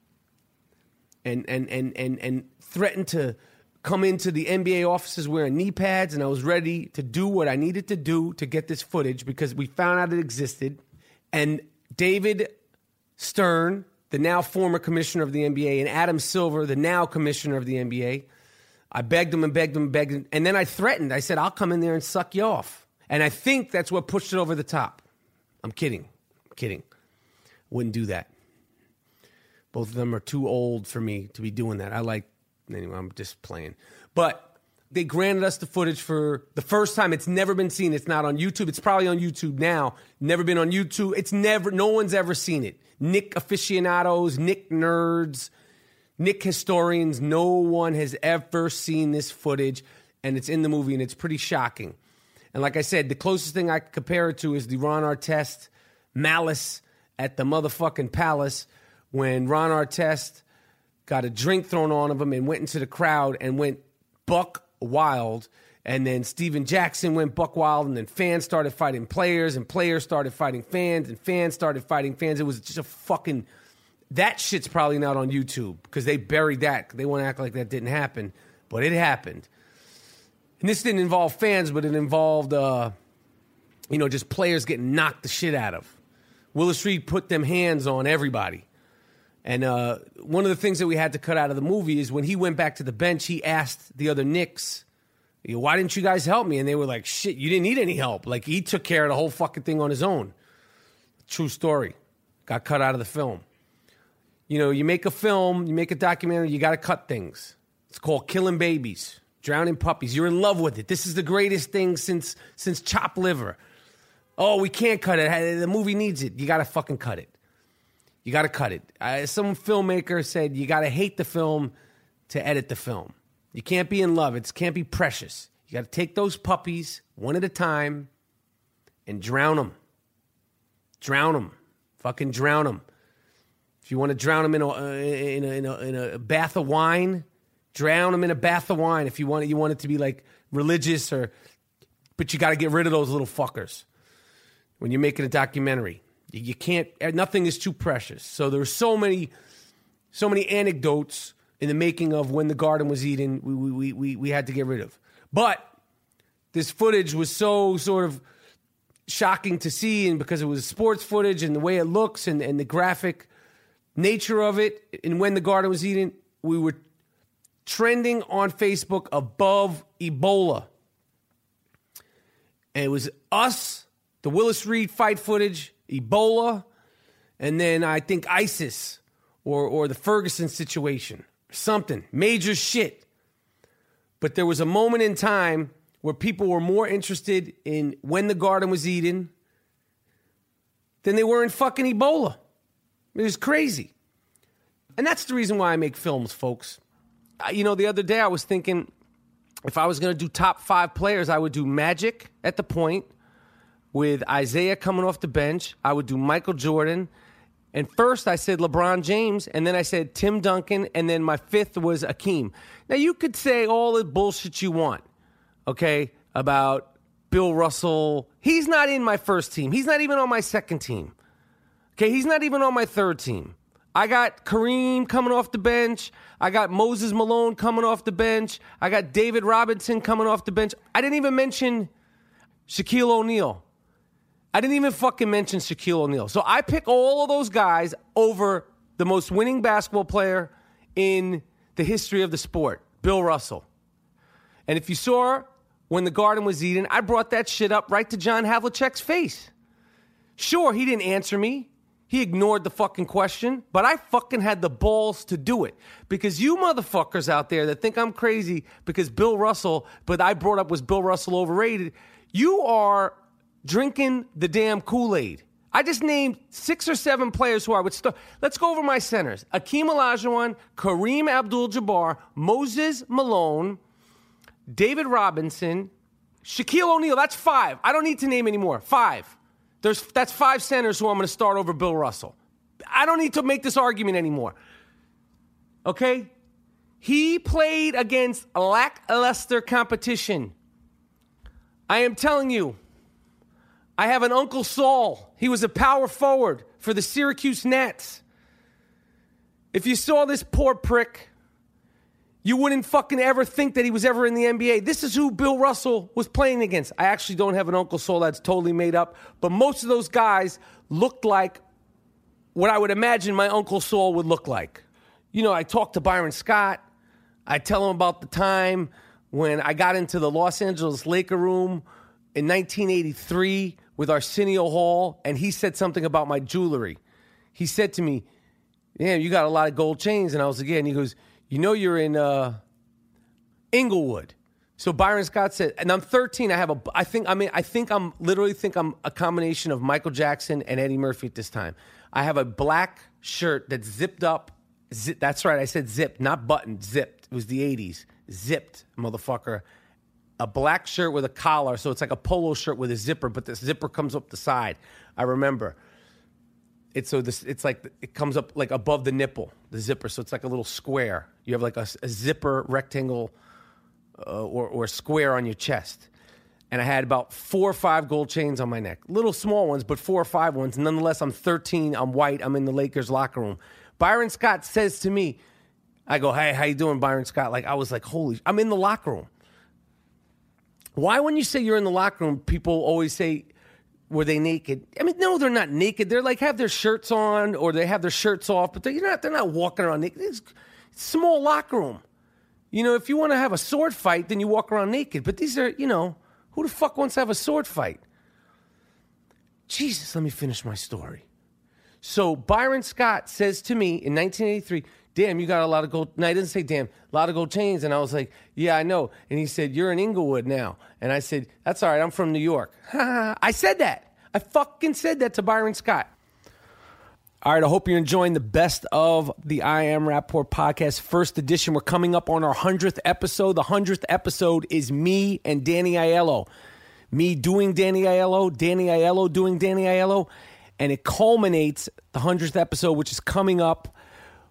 and and and and and threatened to come into the NBA offices wearing knee pads, and I was ready to do what I needed to do to get this footage because we found out it existed. And David Stern, the now former commissioner of the NBA, and Adam Silver, the now commissioner of the NBA, I begged them and begged them and begged them. And then I threatened. I said, I'll come in there and suck you off. And I think that's what pushed it over the top. I'm kidding. Kidding. Wouldn't do that. Both of them are too old for me to be doing that. I like, anyway, I'm just playing. But they granted us the footage for the first time. It's never been seen. It's not on YouTube. It's probably on YouTube now. Never been on YouTube. It's never, no one's ever seen it. Knick aficionados, Knick nerds, Knick historians, no one has ever seen this footage. And it's in the movie and it's pretty shocking. And like I said, the closest thing I could compare it to is the Ron Artest malice at the motherfucking palace when Ron Artest got a drink thrown on of him and went into the crowd and went buck wild. And then Stephen Jackson went buck wild, and then fans started fighting players, and players started fighting fans, and fans started fighting fans. It was just a fucking. That shit's probably not on YouTube because they buried that. They want to act like that didn't happen, but it happened. And this didn't involve fans, but it involved, uh, you know, just players getting knocked the shit out of. Willis Reed put them hands on everybody. And uh, one of the things that we had to cut out of the movie is when he went back to the bench, he asked the other Knicks, why didn't you guys help me? And they were like, shit, you didn't need any help. Like, he took care of the whole fucking thing on his own. True story. Got cut out of the film. You know, you make a film, you make a documentary, you got to cut things. It's called Killing Babies, Drowning Puppies. You're in love with it. This is the greatest thing since since Chop Liver. Oh, we can't cut it. The movie needs it. You got to fucking cut it. You got to cut it. Uh, some filmmaker said you got to hate the film to edit the film. You can't be in love. It can't be precious. You got to take those puppies one at a time and drown them. Drown them. Fucking drown them. If you want to drown them in a, in a, in a, in a bath of wine, drown them in a bath of wine. If you want it, you want it to be like religious or, but you got to get rid of those little fuckers when you're making a documentary. You, can't. Nothing is too precious. So there's so many, so many anecdotes in the making of when the garden was Eden. We we we we had to get rid of. But this footage was so sort of shocking to see, and because it was sports footage and the way it looks and, and the graphic nature of it, and when the garden was Eden, we were trending on Facebook above Ebola. And it was us, the Willis Reed fight footage, Ebola, and then I think ISIS or or the Ferguson situation, something major shit. But there was a moment in time where people were more interested in when the garden was Eden than they were in fucking Ebola. It was crazy. And that's the reason why I make films, folks. You know, the other day I was thinking if I was going to do top five players, I would do Magic at the point with Isaiah coming off the bench. I would do Michael Jordan. And first I said LeBron James, and then I said Tim Duncan, and then my fifth was Akeem. Now you could say all the bullshit you want, okay, about Bill Russell. He's not in my first team. He's not even on my second team. Okay, he's not even on my third team. I got Kareem coming off the bench. I got Moses Malone coming off the bench. I got David Robinson coming off the bench. I didn't even mention Shaquille O'Neal. I didn't even fucking mention Shaquille O'Neal. So I pick all of those guys over the most winning basketball player in the history of the sport, Bill Russell. And if you saw when the garden was Eden, I brought that shit up right to John Havlicek's face. Sure, he didn't answer me. He ignored the fucking question, but I fucking had the balls to do it. Because you motherfuckers out there that think I'm crazy because Bill Russell, but I brought up was Bill Russell overrated, you are drinking the damn Kool Aid. I just named six or seven players who I would start. Let's go over my centers Akeem Olajuwon, Kareem Abdul Jabbar, Moses Malone, David Robinson, Shaquille O'Neal. That's five. I don't need to name any more. Five. There's, that's five centers who I'm going to start over Bill Russell. I don't need to make this argument anymore. Okay? He played against lackluster competition. I am telling you, I have an Uncle Saul. He was a power forward for the Syracuse Nets. If you saw this poor prick, you wouldn't fucking ever think that he was ever in the NBA. This is who Bill Russell was playing against. I actually don't have an Uncle Saul that's totally made up, but most of those guys looked like what I would imagine my Uncle Saul would look like. You know, I talked to Byron Scott. I tell him about the time when I got into the Los Angeles Laker room in 1983 with Arsenio Hall, and he said something about my jewelry. He said to me, Damn, you got a lot of gold chains. And I was like, Yeah. And he goes, You know, you're in uh, Inglewood. So Byron Scott said, and I'm 13. I have a, I think, I mean, I think I'm literally think I'm a combination of Michael Jackson and Eddie Murphy at this time. I have a black shirt that's zipped up. Zip, that's right. I said zipped, not buttoned, zipped. It was the 80s. Zipped, motherfucker. A black shirt with a collar. So it's like a polo shirt with a zipper, but the zipper comes up the side. I remember. It's so this. It's like it comes up like above the nipple, the zipper. So it's like a little square. You have like a, a zipper rectangle uh, or, or square on your chest. And I had about four or five gold chains on my neck. Little small ones, but four or five ones. Nonetheless, I'm 13. I'm white. I'm in the Lakers locker room. Byron Scott says to me, I go, hey, how you doing, Byron Scott? Like, I was like, holy, I'm in the locker room. Why, when you say you're in the locker room, people always say, were they naked? I mean, no, they're not naked. They're like have their shirts on or they have their shirts off, but they're not. They're not walking around naked. It's small locker room. You know, if you want to have a sword fight, then you walk around naked. But these are, you know, who the fuck wants to have a sword fight? Jesus, let me finish my story. So Byron Scott says to me in 1983, "Damn, you got a lot of gold." No, I didn't say "damn," a lot of gold chains. And I was like, "Yeah, I know." And he said, "You're in Inglewood now." And I said, "That's all right. I'm from New York." I said that. I fucking said that to Byron Scott. All right, I hope you're enjoying the best of the I Am Rapaport podcast, first edition. We're coming up on our 100th episode. The 100th episode is me and Danny Aiello. Me doing Danny Aiello, Danny Aiello doing Danny Aiello. And it culminates the 100th episode, which is coming up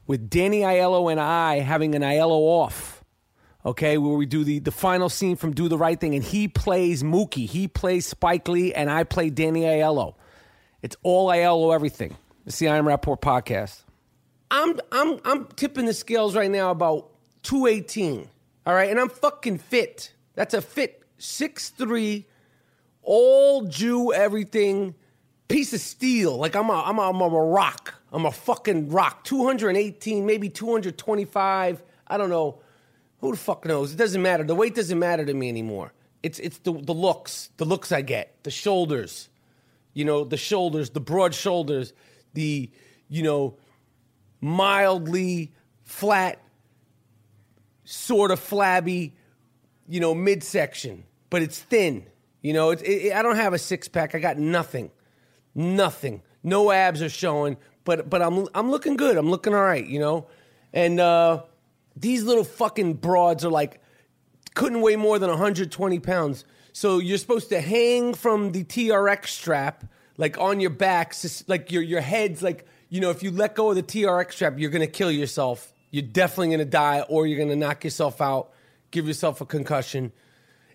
with Danny Aiello and I having an Aiello off. Okay, where we do the, the final scene from Do the Right Thing, and he plays Mookie. He plays Spike Lee, and I play Danny Aiello. It's all Aiello everything. It's the I Am Rapaport podcast. I'm I'm I'm tipping the scales right now about 218. All right, and I'm fucking fit. That's a fit 6'3, all Jew everything, piece of steel. Like I'm a I'm a, I'm a rock. I'm a fucking rock. 218, maybe 225. I don't know. Who the fuck knows? It doesn't matter. The weight doesn't matter to me anymore. It's it's the the looks, the looks I get, the shoulders. You know, the shoulders, the broad shoulders, the you know, mildly flat, sort of flabby you know, midsection, but it's thin. You know, it, it, I don't have a six pack. I got nothing, nothing. No abs are showing, but but I'm I'm looking good. I'm looking all right. You know, and uh, these little fucking broads are like couldn't weigh more than 120 pounds. So you're supposed to hang from the TRX strap, like on your back, like your your head's like you know if you let go of the TRX strap, you're gonna kill yourself. You're definitely gonna die, or you're gonna knock yourself out, give yourself a concussion.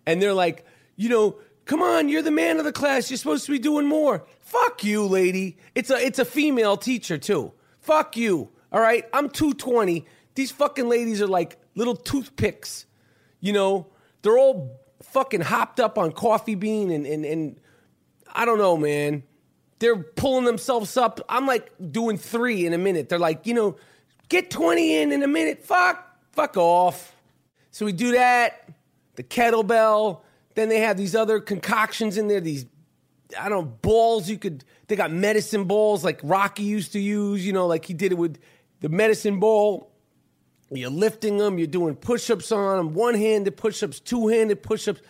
And they're like, you know, come on, you're the man of the class. You're supposed to be doing more. Fuck you, lady. It's a it's a female teacher too. Fuck you. All right, I'm 220. These fucking ladies are like little toothpicks. You know, they're all fucking hopped up on coffee bean and and, and I don't know, man. They're pulling themselves up. I'm like doing three in a minute. They're like, you know, get 20 in in a minute. Fuck, fuck off. So we do that. The kettlebell. Then they have these other concoctions in there. These I don't know balls you could. They got medicine balls like Rocky used to use. You know, like he did it with the medicine ball. You're lifting them. You're doing push-ups on them. One-handed push-ups, two-handed push-ups.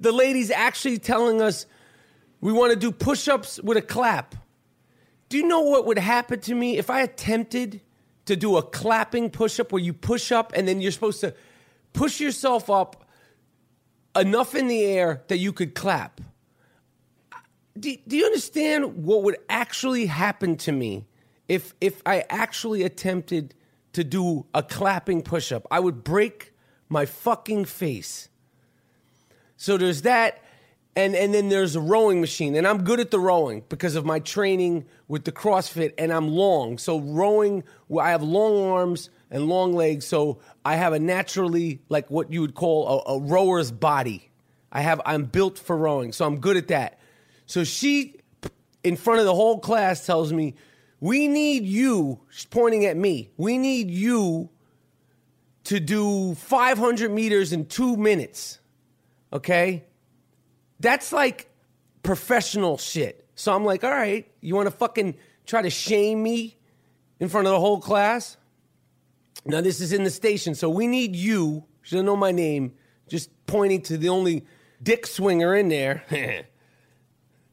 The lady's actually telling us we want to do push-ups with a clap. Do you know what would happen to me if I attempted to do a clapping push-up where you push up and then you're supposed to push yourself up enough in the air that you could clap? Do, do you understand what would actually happen to me if if I actually attempted to do a clapping push up? I would break my fucking face. So there's that, and and then there's a rowing machine, and I'm good at the rowing because of my training with the CrossFit, and I'm long. So rowing, I have long arms and long legs, so I have a naturally like what you would call a, a rower's body. I have I'm built for rowing, so I'm good at that. So she, in front of the whole class, tells me, "We need you." She's pointing at me. We need you to do 500 meters in two minutes. Okay? That's like professional shit. So I'm like, all right, you want to fucking try to shame me in front of the whole class? Now, this is in the station, so we need you. She doesn't know my name, just pointing to the only dick swinger in there.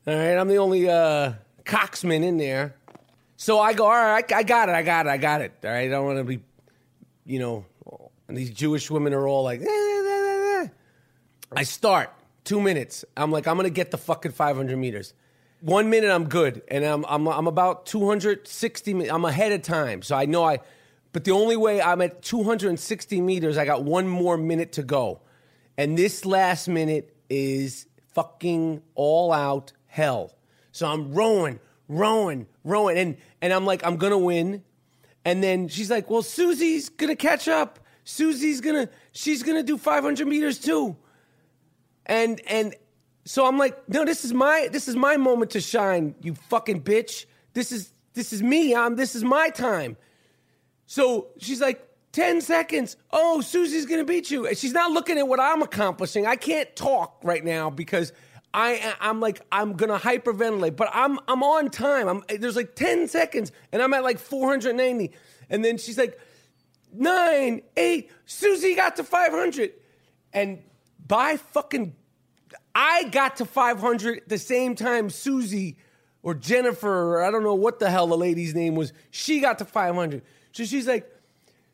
all right, I'm the only uh, coxman in there. So I go, all right, I got it, I got it, I got it. All right, I don't want to be, you know, and these Jewish women are all like, "Eh, eh, eh, eh." I start two minutes. I'm like, I'm gonna get the fucking 500 meters. One minute, I'm good, and I'm I'm I'm about 260. I'm ahead of time, so I know I. But the only way I'm at 260 meters, I got one more minute to go, and this last minute is fucking all out hell. So I'm rowing, rowing, rowing, and and I'm like, I'm gonna win. And then she's like, "Well, Susie's gonna catch up. Susie's gonna, she's gonna do 500 meters too." And and so I'm like, "No, this is my this is my moment to shine, you fucking bitch. This is this is me. I'm this is my time." So she's like, 10 seconds. Oh, Susie's gonna beat you. And she's not looking at what I'm accomplishing. I can't talk right now because I I'm like I'm gonna hyperventilate, but I'm I'm on time. I'm there's like 10 seconds and I'm at like 490. And then she's like, nine, eight, Susie got to 500. And by fucking I got to 500 at the same time Susie or Jennifer, or I don't know what the hell the lady's name was, she got to 500. So she's like,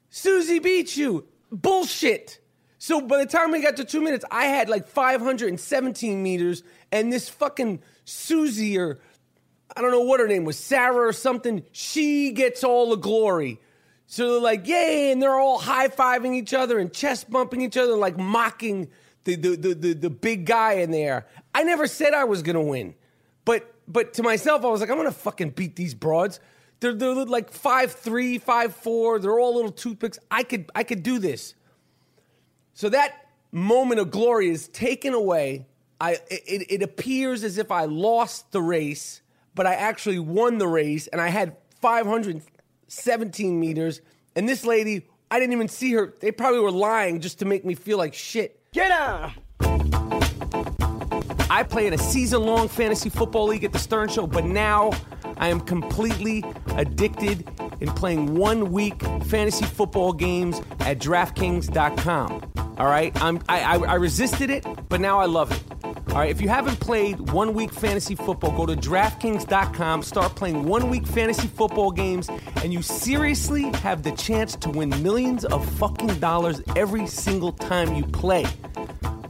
Susie beat you. Bullshit. So by the time we got to two minutes, I had like 517 meters, and this fucking Susie or I don't know what her name was, Sarah or something, she gets all the glory. So they're like, yay, and they're all high fiving each other and chest bumping each other, like mocking the, the, the, the, big guy in there. I never said I was gonna win. But but to myself, I was like, I'm gonna fucking beat these broads. They're they're like five three, five four. They're all little toothpicks. I could I could do this. So that moment of glory is taken away. I it, it appears as if I lost the race, but I actually won the race, and I had 517 meters. And this lady, I didn't even see her. They probably were lying just to make me feel like shit. Get out! I play in a season long fantasy football league at the Stern Show, but now I am completely addicted in playing one week fantasy football games at DraftKings.com. All All right, I'm, I, I, I resisted it, but now I love it. All right, if you haven't played one week fantasy football, go to DraftKings.com, start playing one week fantasy football games, and you seriously have the chance to win millions of fucking dollars every single time you play.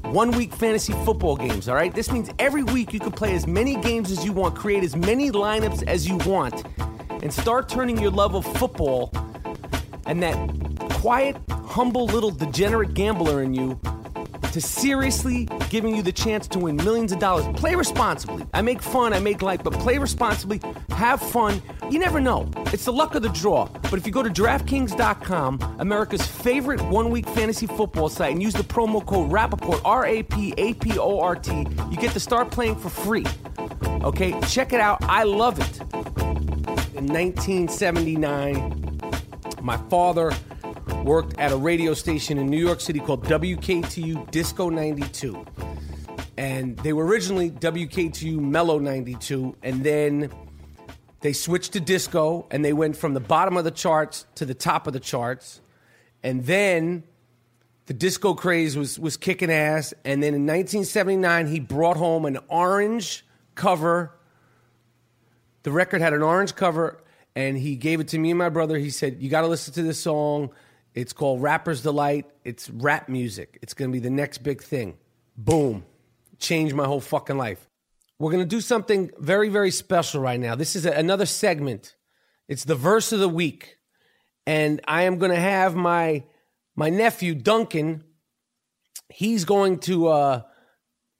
One week fantasy football games, all right? This means every week you can play as many games as you want, create as many lineups as you want, and start turning your love of football and that quiet, humble little degenerate gambler in you to seriously giving you the chance to win millions of dollars. Play responsibly. I make fun, I make light, but play responsibly, have fun. You never know. It's the luck of the draw. But if you go to DraftKings.com, America's favorite one week fantasy football site, and use the promo code Rapaport, R A P A P O R T, you get to start playing for free. Okay, check it out. I love it. In 1979, my father worked at a radio station in New York City called WKTU Disco 92. And they were originally WKTU Mellow 92, and then they switched to disco, and they went from the bottom of the charts to the top of the charts. And then the disco craze was, was kicking ass. And then in 1979, he brought home an orange cover. The record had an orange cover, and he gave it to me and my brother. He said, You got to listen to this song. It's called Rapper's Delight. It's rap music. It's going to be the next big thing. Boom. Changed my whole fucking life. We're going to do something very, very special right now. This is a, another segment. It's the verse of the week. And I am going to have my my nephew Duncan he's going to uh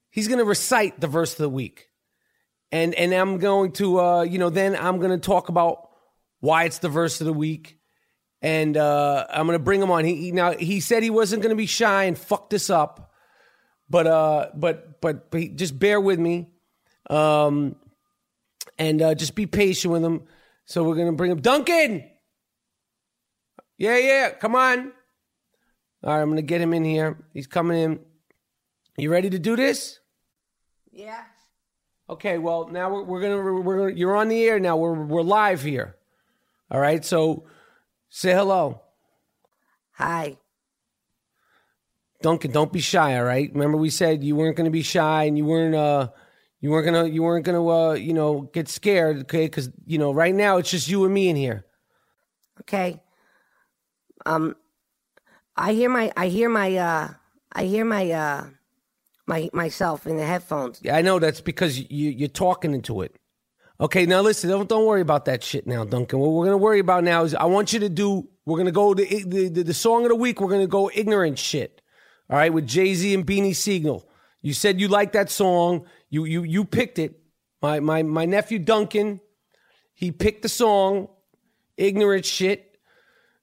he's going to recite the verse of the week. And and I'm going to uh you know then I'm going to talk about why it's the verse of the week and uh, I'm gonna bring him on. He, he now he said he wasn't gonna be shy and fuck this up, but uh, but but, but he, just bear with me, um, and uh, just be patient with him. So we're gonna bring him, Duncan. Yeah, yeah, come on. All right, I'm gonna get him in here. He's coming in. You ready to do this? Yeah. Okay, well now we're, we're gonna we're gonna you're on the air now. We're we're live here. All right, so say hello. Hi. Duncan, don't be shy, all right? Remember we said you weren't going to be shy and you weren't uh you weren't going to you weren't going to uh you know get scared, okay? Cuz you know, right now it's just you and me in here. Okay. Um I hear my I hear my uh I hear my uh my myself in the headphones. Yeah, I know that's because you you're talking into it. Okay, now listen, don't don't worry about that shit now, Duncan. What we're to worry about now is I want you to do we're to go to the, the the song of the week, we're to go ignorant shit. All right, with Jay-Z and Beanie Sigel. You said you liked that song. You you you picked it. My my my nephew Duncan, he picked the song Ignorant Shit,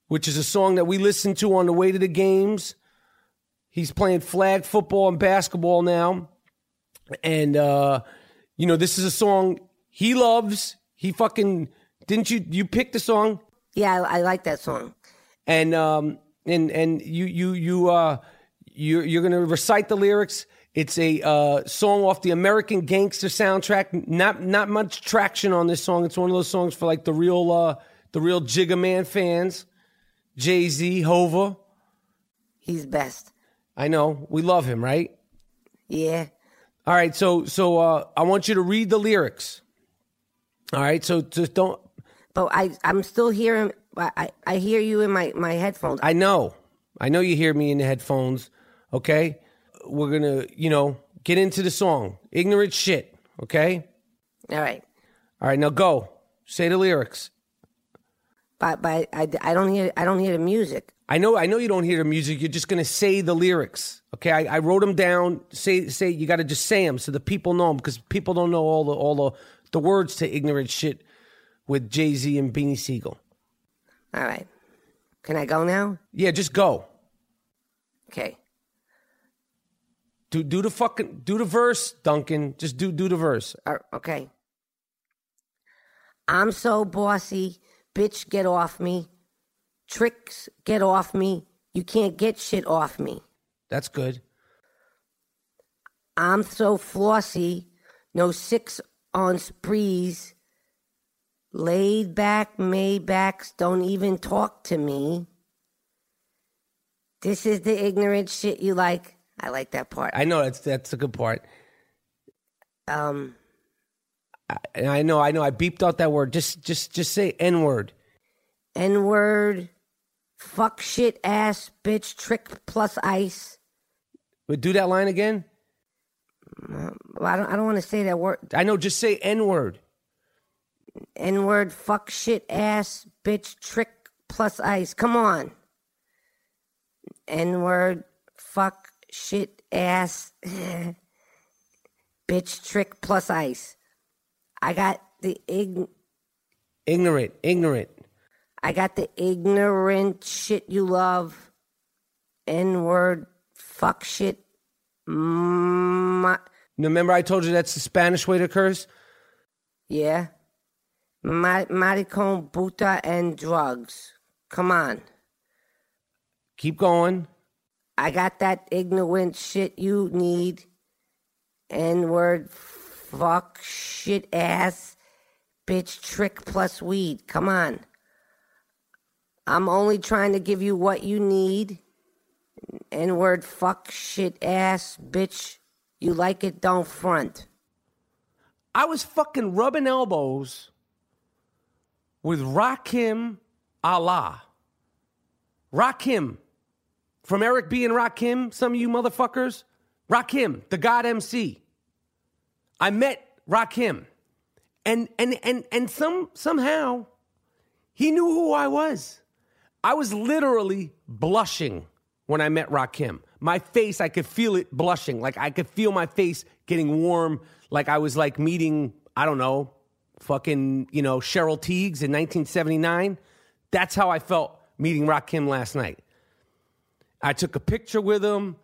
which is a song that we listen to on the way to the games. He's playing flag football and basketball now. And uh you know, this is a song he loves. He fucking didn't you you pick the song? Yeah, I, I like that song. And um and and you you you uh you're you're gonna recite the lyrics. It's a uh, song off the American Gangster soundtrack. Not not much traction on this song. It's one of those songs for like the real uh, the real Jigga Man fans. Jay Z, Hova. He's best. I know we love him, right? Yeah. All right, so so uh, I want you to read the lyrics. All right, so just don't. But I I'm still hearing I I, hear you in my my headphones. I know, I know you hear me in the headphones. Okay, we're gonna you know get into the song. Ignorant shit. Okay. All right. All right, now go. Say the lyrics. But but I, I don't hear I don't hear the music. I know I know you don't hear the music. You're just gonna say the lyrics. Okay, I, I wrote them down. Say say you got to just say them so the people know them because people don't know all the all the the words to ignorant shit with Jay Z and Beanie Sigel. All right. Can I go now? Yeah, just go. Okay. Do do the fucking do the verse, Duncan. Just do do the verse. Uh, okay. I'm so bossy, bitch, get off me. Tricks, get off me. You can't get shit off me. That's good. I'm so flossy, no six on sprees. Laid back Maybachs don't even talk to me. This is the ignorant shit you like. I like that part. I know that's that's a good part. Um, I, I know, I know. I beeped out that word. Just just just say N word. N word, fuck shit ass bitch trick plus ice. But do that line again. Well, I don't. I don't want to say that word. I know. Just say N word. N word, fuck shit ass bitch trick plus ice. Come on. N word, fuck shit ass bitch trick plus ice. I got the ig. Ignorant, ignorant. I got the ignorant shit you love. N word, fuck shit. Ma- Remember, I told you that's the Spanish way to curse. yeah. Ma- maricon, puta, and drugs. Come on. Keep going. I got that ignorant shit you need. N word, fuck, shit ass, bitch, trick plus weed. Come on. I'm only trying to give you what you need. N word, fuck, shit ass, bitch. You like it, don't front. I was fucking rubbing elbows with Rakim Allah. Rakim. From Eric B. and Rakim, some of you motherfuckers. Rakim, the God MC. I met Rakim. And and and and some somehow he knew who I was. I was literally blushing when I met Rakim. My face, I could feel it blushing. Like I could feel my face getting warm. Like I was like meeting, I don't know, fucking, you know, Cheryl Tiegs in 1979. That's how I felt meeting Rakim last night. I took a picture with him.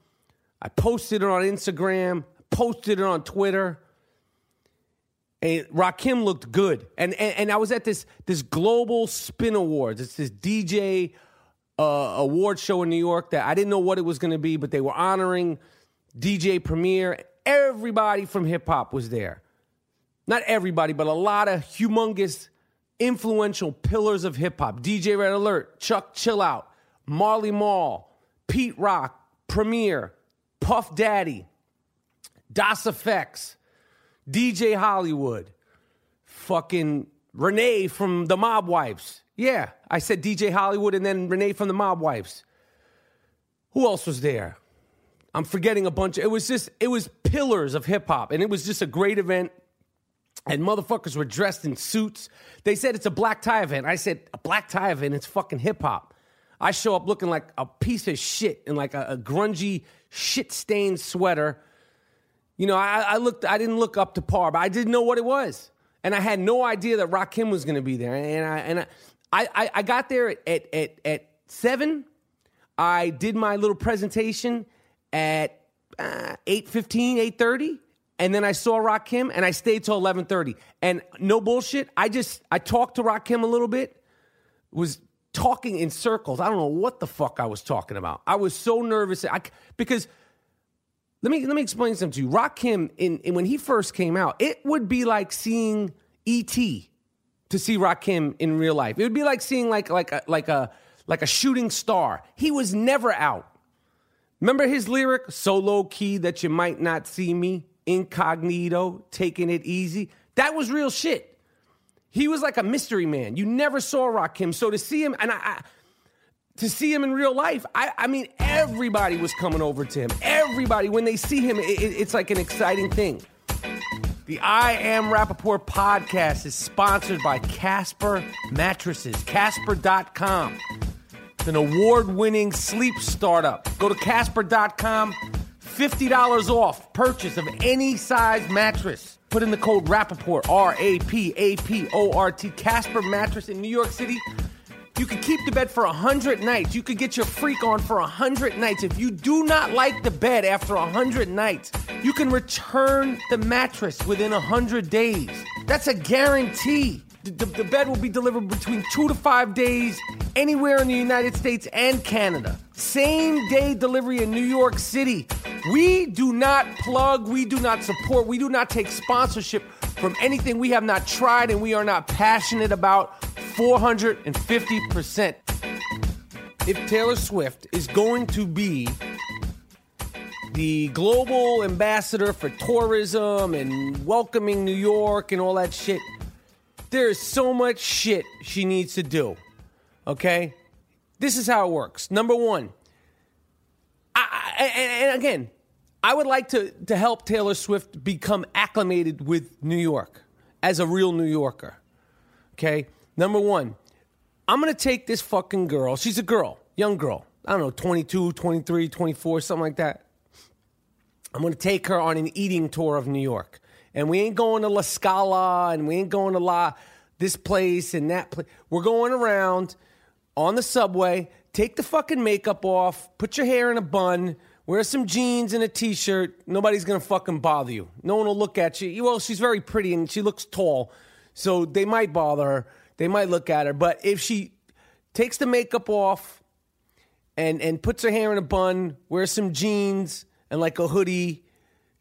I posted it on Instagram, posted it on Twitter. And Rakim looked good. And, and and I was at this this global spin awards. It's this DJ uh, award show in New York that I didn't know what it was going to be, but they were honoring DJ Premier. Everybody from hip hop was there. Not everybody, but a lot of humongous, influential pillars of hip hop. DJ Red Alert, Chuck Chill Out, Marley Marl, Pete Rock, Premier, Puff Daddy, Das EFX, DJ Hollywood, fucking Renee from the Mob Wives. Yeah, I said DJ Hollywood and then Renee from the Mob Wives. Who else was there? I'm forgetting a bunch. It was just, it was pillars of hip hop, and it was just a great event. And motherfuckers were dressed in suits. They said it's a black tie event. I said, a black tie event? It's fucking hip hop. I show up looking like a piece of shit in like a, a grungy, shit stained sweater. You know, I, I looked, I didn't look up to par, but I didn't know what it was. And I had no idea that Rakim was going to be there. And I, and I, I, I got there at, at, at seven. I did my little presentation at uh, 8.15, 8.30. And then I saw Rock Rakim and I stayed till 11.30. And no bullshit, I just, I talked to Rock Rakim a little bit, was talking in circles. I don't know what the fuck I was talking about. I was so nervous. I, because let me, let me explain something to you. Rakim, in, in, when he first came out, it would be like seeing E.T. to see Rakim in real life. It would be like seeing like, like, a, like, a, like a shooting star. He was never out. Remember his lyric, so low key that you might not see me, incognito, taking it easy? That was real shit. He was like a mystery man. You never saw Rakim. So to see him, and I, I to see him in real life, I, I mean, everybody was coming over to him. Everybody, when they see him, it, it, it's like an exciting thing. The I Am Rapaport podcast is sponsored by Casper Mattresses, Casper.com. It's an award winning sleep startup. Go to Casper.com, $50 off purchase of any size mattress. Put in the code Rapaport, R A P A P O R T, Casper Mattress in New York City. You could keep the bed for 100 nights. You could get your freak on for 100 nights. If you do not like the bed after 100 nights, you can return the mattress within 100 days. That's a guarantee. The, the, the bed will be delivered between two to five days anywhere in the United States and Canada. Same day delivery in New York City. We do not plug, we do not support, we do not take sponsorship from anything we have not tried and we are not passionate about 450%. if Taylor Swift is going to be the global ambassador for tourism and welcoming New York and all that shit, there is so much shit she needs to do. Okay? This is how it works. Number one, I, I, and, and again, I would like to, to help Taylor Swift become acclimated with New York as a real New Yorker. Okay? Number one, I'm going to take this fucking girl. She's a girl, young girl. I don't know, 22, 23, 24, something like that. I'm going to take her on an eating tour of New York. And we ain't going to La Scala and we ain't going to La this place and that place. We're going around on the subway. Take the fucking makeup off, put your hair in a bun, wear some jeans and a t-shirt. Nobody's going to fucking bother you. No one will look at you. Well, she's very pretty and she looks tall. So they might bother her. They might look at her, but if she takes the makeup off and and puts her hair in a bun, wears some jeans and like a hoodie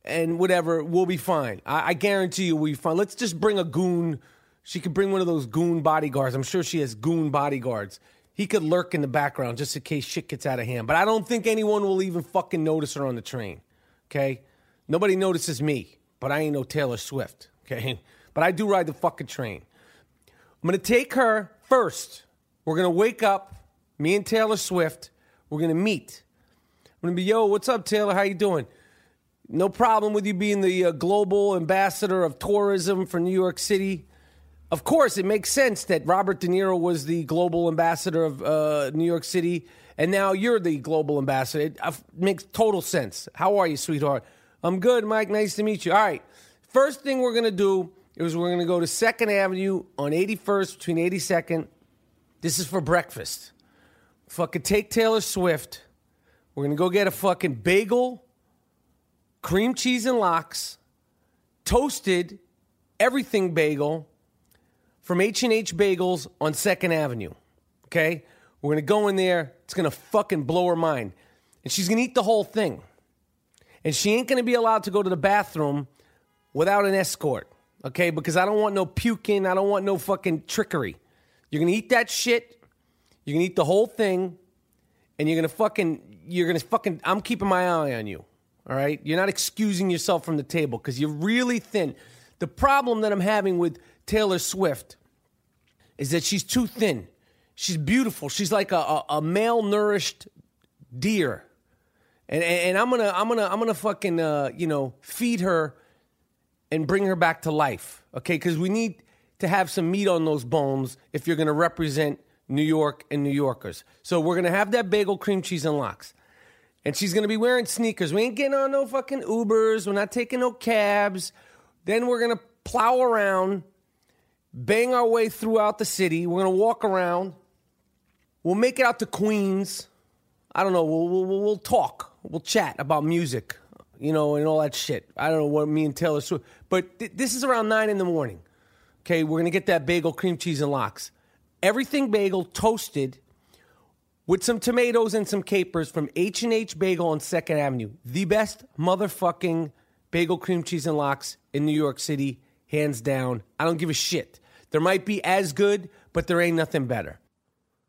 and whatever, we'll be fine. I, I guarantee you we'll be fine. Let's just bring a goon. She could bring one of those goon bodyguards. I'm sure she has goon bodyguards. He could lurk in the background just in case shit gets out of hand. But I don't think anyone will even fucking notice her on the train. Okay? Nobody notices me, but I ain't no Taylor Swift. Okay? But I do ride the fucking train. I'm gonna take her first. We're gonna wake up, me and Taylor Swift. We're gonna meet. I'm gonna be, yo, what's up, Taylor? How you doing? No problem with you being the uh, global ambassador of tourism for New York City. Of course, it makes sense that Robert De Niro was the global ambassador of uh, New York City, and now you're the global ambassador. It uh, makes total sense. How are you, sweetheart? I'm good, Mike. Nice to meet you. All right. First thing we're gonna do is we're gonna go to Second Avenue on 81st between 82nd. This is for breakfast. Fucking take Taylor Swift. We're gonna go get a fucking bagel, cream cheese and lox, toasted everything bagel from H&H Bagels on 2nd Avenue. Okay? We're going to go in there. It's going to fucking blow her mind. And she's going to eat the whole thing. And she ain't going to be allowed to go to the bathroom without an escort. Okay? Because I don't want no puking. I don't want no fucking trickery. You're going to eat that shit. You're going to eat the whole thing. And you're going to fucking, you're going to fucking, I'm keeping my eye on you. All right? You're not excusing yourself from the table because you're really thin. The problem that I'm having with Taylor Swift is that she's too thin. She's beautiful. She's like a, a, a malnourished deer. And, and, and I'm gonna I'm gonna I'm gonna fucking uh, you know feed her and bring her back to life. Okay, because we need to have some meat on those bones if you're gonna represent New York and New Yorkers. So we're gonna have that bagel, cream cheese, and lox. And she's gonna be wearing sneakers. We ain't getting on no fucking Ubers. We're not taking no cabs. Then we're gonna plow around, bang our way throughout the city. We're gonna walk around. We'll make it out to Queens. I don't know. We'll we'll, we'll talk. We'll chat about music, you know, and all that shit. I don't know what me and Taylor Swift. But th- this is around nine in the morning. Okay, we're gonna get that bagel, cream cheese, and lox. Everything bagel toasted with some tomatoes and some capers from H and H Bagel on Second Avenue. The best motherfucking bagel, cream cheese, and lox in New York City, hands down. I don't give a shit. There might be as good, but there ain't nothing better.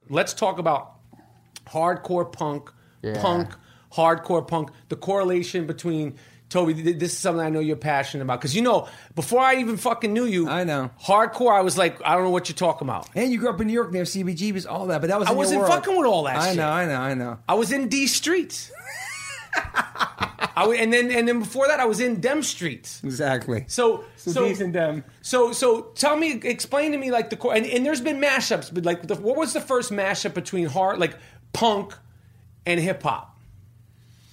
Let's talk about hardcore punk, Yeah. punk, hardcore punk. The correlation between Toby. This is something I know you're passionate about because you know before I even fucking knew you, I know hardcore. I was like, I don't know what you're talking about. And you grew up in New York near CBGB's, all that, but that was I wasn't fucking with all that I shit. know, I know, I know. I was in D streets. I, and then and then before that, I was in Dem streets. Exactly. So So so and Dem. So so tell me, explain to me like the core. And, and there's been mashups, but like the, what was the first mashup between hard like punk and hip hop?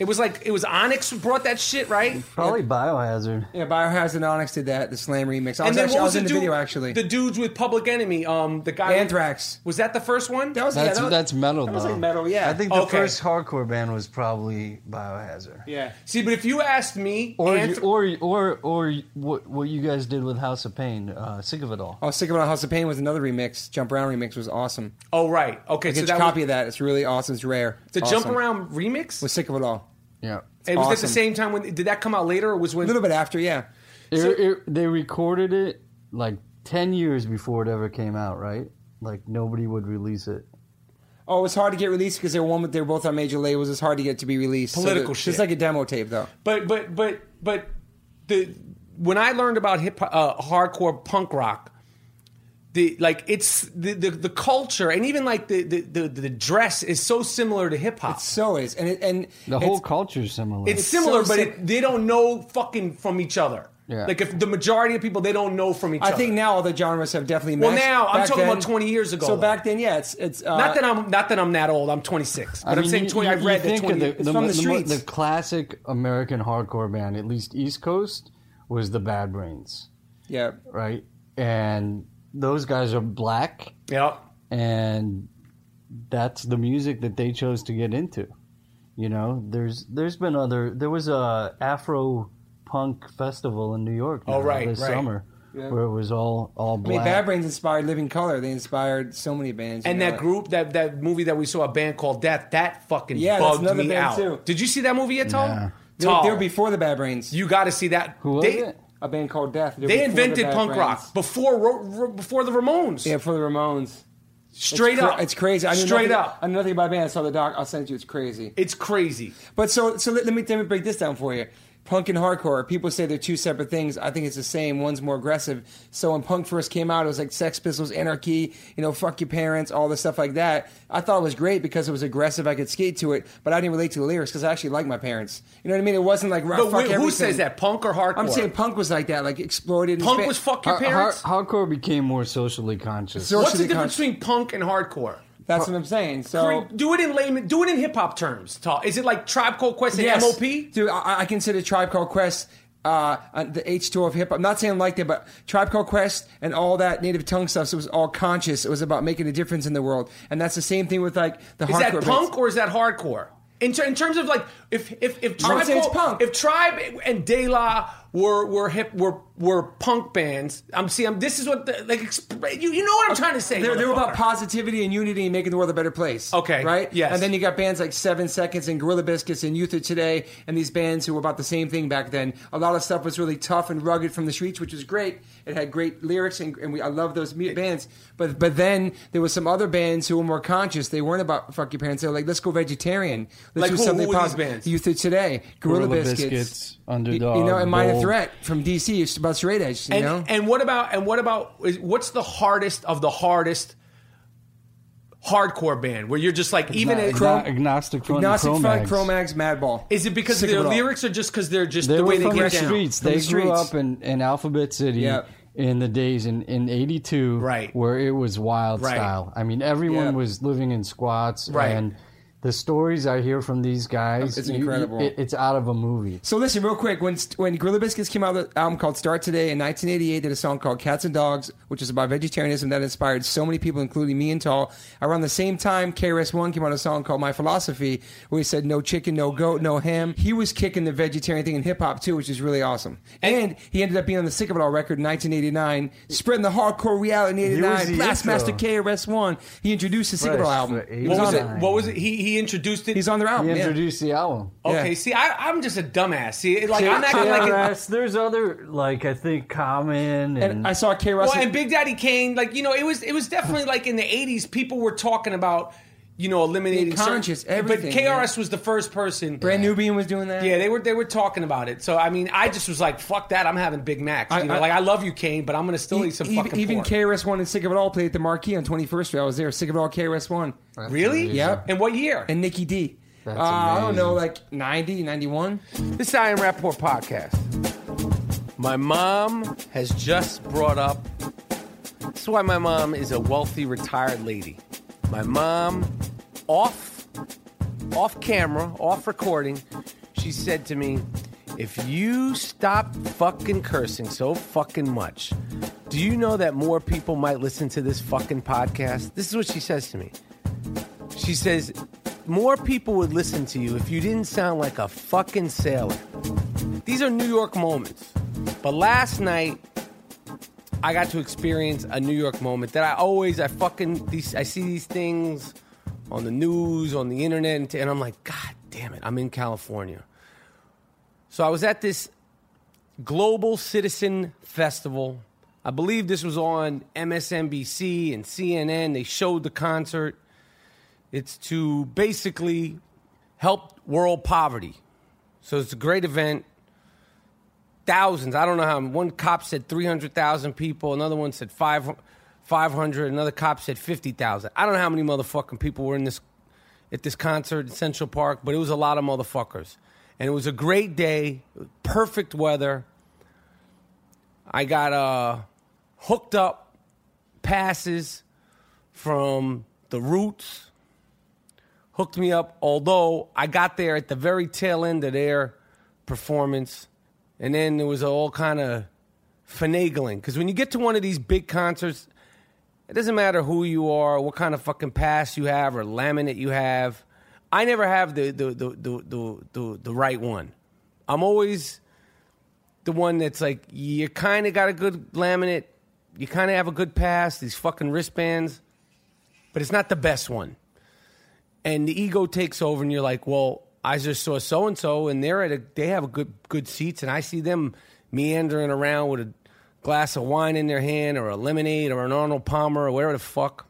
It was like it was Onyx who brought that shit, right? Probably Biohazard. Yeah, Biohazard and Onyx did that, the Slam remix. I And was then actually what I was was in the the dude- video actually. The dudes with Public Enemy, um, the guy Anthrax. Was that the first one? That was That's yeah, that was- that's metal that was though. like metal, yeah. I think the Okay. first hardcore band was probably Biohazard. Yeah. See, but if you asked me, Or you, Anth- or or or what what you guys did with House of Pain, uh, sick of it all. Oh, Sick of It on House of Pain was another remix. Jump Around remix was awesome. Oh right, okay. I so get that a copy was, of that. It's really awesome. It's rare. the It's Jump. Around remix. was Sick of It All. Yeah. It was at awesome. the same time when did that come out later or was when A little bit after, yeah. It, So- it, they recorded it like ten years before it ever came out, right? Like nobody would release it. Oh, it was hard to get released because they were one. They were both on major labels. It's hard to get to be released. So Political the- shit. Just like a demo tape, though. But but but but the when I learned about hip uh, hardcore punk rock, the like it's the, the the culture and even like the the, the, the dress is so similar to hip hop. It so is, and it, and The whole culture is similar. It's similar, so but sim- it, they don't know fucking from each other. Yeah. Like if the majority of people they don't know from each I other. I think now all the genres have definitely. Well, matched. now, I'm Back talking then- about 20 years ago, So though. back then, yeah, it's it's uh, not that I'm not that I'm that old. I'm 26, but I am saying 20. you- I read you that 20. of the, it's the, from the the, the classic American hardcore band, at least East Coast, was the Bad Brains, yeah. right? And those guys are black, yeah. and that's the music that they chose to get into. You know, there's there's been other. There was a Afro punk festival in New York. Oh, now right, this right. summer, Yeah. where it was all all I mean, black. Bad Brains inspired Living Colour. They inspired so many bands. And know, that like- group, that that movie that we saw, a band called Death, that fucking Yeah, that's another me band, out. too. Did you see that movie yet, Tom? Nah. They, were- they were before the Bad Brains. you got to see that. Who was they, it? A band called Death. They before the invented Bad punk rock before before the Ramones. Yeah, for the Ramones. Straight It's cra- up, it's crazy. I Straight nothing, up, I knew nothing about the band. I saw the doc. I'll send it to you. It's crazy. it's crazy. But so so let, let me let me break this down for you. Punk and hardcore. People say they're two separate things. I think it's the same. One's more aggressive. So when punk first came out, it was like Sex Pistols, Anarchy, you know, fuck your parents, all the stuff like that. I thought it was great because it was aggressive. I could skate to it, but I didn't relate to the lyrics because I actually like my parents. You know what I mean? It wasn't like But fuck wh- who everything. says that? Punk or hardcore? I'm saying punk was like that, like exploited. and punk spa- was fuck your parents. har- hardcore became more socially conscious. So- What's the difference conscious. between punk and hardcore? That's what I'm saying. So do it in layman. Do it in hip hop terms. Talk. Is it like Tribe Called Quest and Yes. MOP? Dude, I, I consider Tribe Called Quest uh, uh, the H2O of hip hop. I'm not saying like that, but Tribe Called Quest and all that native tongue stuff, so it was all conscious. It was about making a difference in the world. And that's the same thing with like the Is hardcore that punk bands. or is that hardcore? In, ter- in terms of like, if if if Tribe, punk. if Tribe and De La were were hip were were punk bands, I'm see, I'm this is what the, like exp- you you know what I'm trying to say. They're, they're about positivity and unity and making the world a better place. Okay, Right? yes. And then you got bands like Seven Seconds and Gorilla Biscuits and Youth of Today and these bands who were about the same thing back then. A lot of stuff was really tough and rugged from the streets, which was great. It had great lyrics and, and we, I love those bands. But but then there was some other bands who were more conscious. They weren't about fuck your parents. They were like, let's go vegetarian. Let's Like do who- something who positive. Bands? Youth of Today, Gorilla, Gorilla Biscuits, Biscuits, Underdog, you know, and Minor. Threat from DC. It's about straight edge. You and, know, and what about and what about is- what's the hardest of the hardest hardcore band where you're just like even at, agno- agnostic front Agnostic and Front. Cro-Mags, Madball. is it because their lyrics are just because they're just They the way they from get the down? streets. From They the grew up in, in Alphabet City Yeah. in the days in, in 82 Right. where it was wild Right. style. I mean, everyone Yeah. was living in squats. Right. And the stories I hear from these guys, It's you- you- incredible. it- it's out of a movie. So listen, real quick. When when Gorilla Biscuits came out with an album called Start Today in 1988, did a song called Cats and Dogs, which is about vegetarianism that inspired so many people, including me and Tall. Around the same time, KRS One came out a song called My Philosophy, where he said no chicken, no goat, no ham. He was kicking the vegetarian thing in hip hop too, which is really awesome. And he ended up being on the Sick of It All record in 1989, spreading the hardcore reality in He was 89. the Blastmaster. KRS One. He introduced the Sick of It All album. What was it? What was it? He he introduced it. He's on their He album. yeah. introduced the album. okay, yeah. see, I, I'm just a dumbass. See, like K- I'm acting like. An, KRS, there's other like I think Common and, And I saw K. Russell. well, and Big Daddy Kane, like you know, it was it was definitely like in the '80s, people were talking about you know eliminating Being conscious, certain- everything, But KRS was the first person. Brand Nubian was doing that. Yeah, they were they were talking about it. So I mean, I just was like, "Fuck that! I'm having Big Macs." You I- know, I- like I love you, Kane, but I'm gonna still eat some even, fucking even pork. KRS One and Sick of It All played at the Marquee on 21st Street. I was there. Sick of It All KRS One. really? Yep. And what year? And Nikki D. That's uh, I don't know, like 90, 91. This is I Am Rapaport podcast. My mom has just brought up. This is why my mom is a wealthy retired lady. My mom, off, off camera, off recording, she said to me, "If you stop fucking cursing so fucking much, do you know that more people might listen to this fucking podcast?" This is what she says to me. She says, "More people would listen to you if you didn't sound like a fucking sailor." These are New York moments. But last night, I got to experience a New York moment that I always, I fucking, these, I see these things on the news, on the internet, and, I'm like, God damn it, I'm in California. So I was at this Global Citizen Festival. I believe this was on MSNBC and CNN. They showed the concert. It's to basically help world poverty. So it's a great event. Thousands. I don't know how. One cop said 300,000 people. Another one said five, 500. Another cop said 50,000. I don't know how many motherfucking people were in this at this concert in Central Park, but it was a lot of motherfuckers. And it was a great day, perfect weather. I got uh, hooked up passes from the Roots. Hooked me up, although I got there at the very tail end of their performance. And then there was all kind of finagling. Because when you get to one of these big concerts, it doesn't matter who you are, what kind of fucking pass you have or laminate you have. I never have the the the the the, the, the right one. I'm always the one that's like you kind of got a good laminate, you kind of have a good pass, these fucking wristbands, but it's not the best one. And the ego takes over, and you're like, well, I just saw so and so, and they're at a they have a good good seats, and I see them meandering around with a glass of wine in their hand, or a lemonade, or an Arnold Palmer, or whatever the fuck,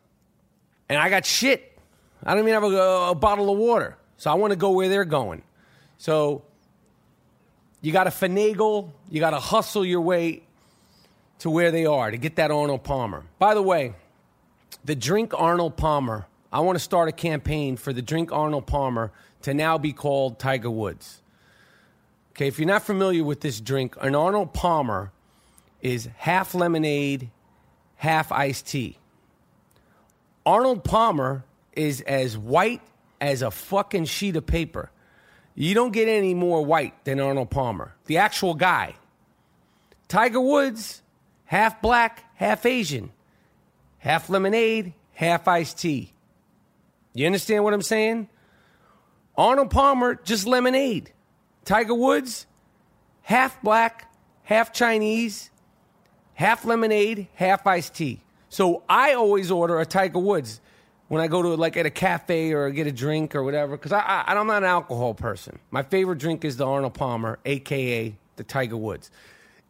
and I got shit. I don't even have a, a bottle of water, so I want to go where they're going. So you got to finagle, you got to hustle your way to where they are to get that Arnold Palmer. By the way, the drink Arnold Palmer. I want to start a campaign for the drink Arnold Palmer to now be called Tiger Woods. Okay, if you're not familiar with this drink, an Arnold Palmer is half lemonade, half iced tea. Arnold Palmer is as white as a fucking sheet of paper. You don't get any more white than Arnold Palmer, the actual guy. Tiger Woods, half black, half Asian, half lemonade, half iced tea. You understand what I'm saying? Arnold Palmer, just lemonade. Tiger Woods, half black, half Chinese, half lemonade, half iced tea. So I always order a Tiger Woods when I go to like at a cafe or get a drink or whatever because I, I I'm not an alcohol person. My favorite drink is the Arnold Palmer, aka the Tiger Woods.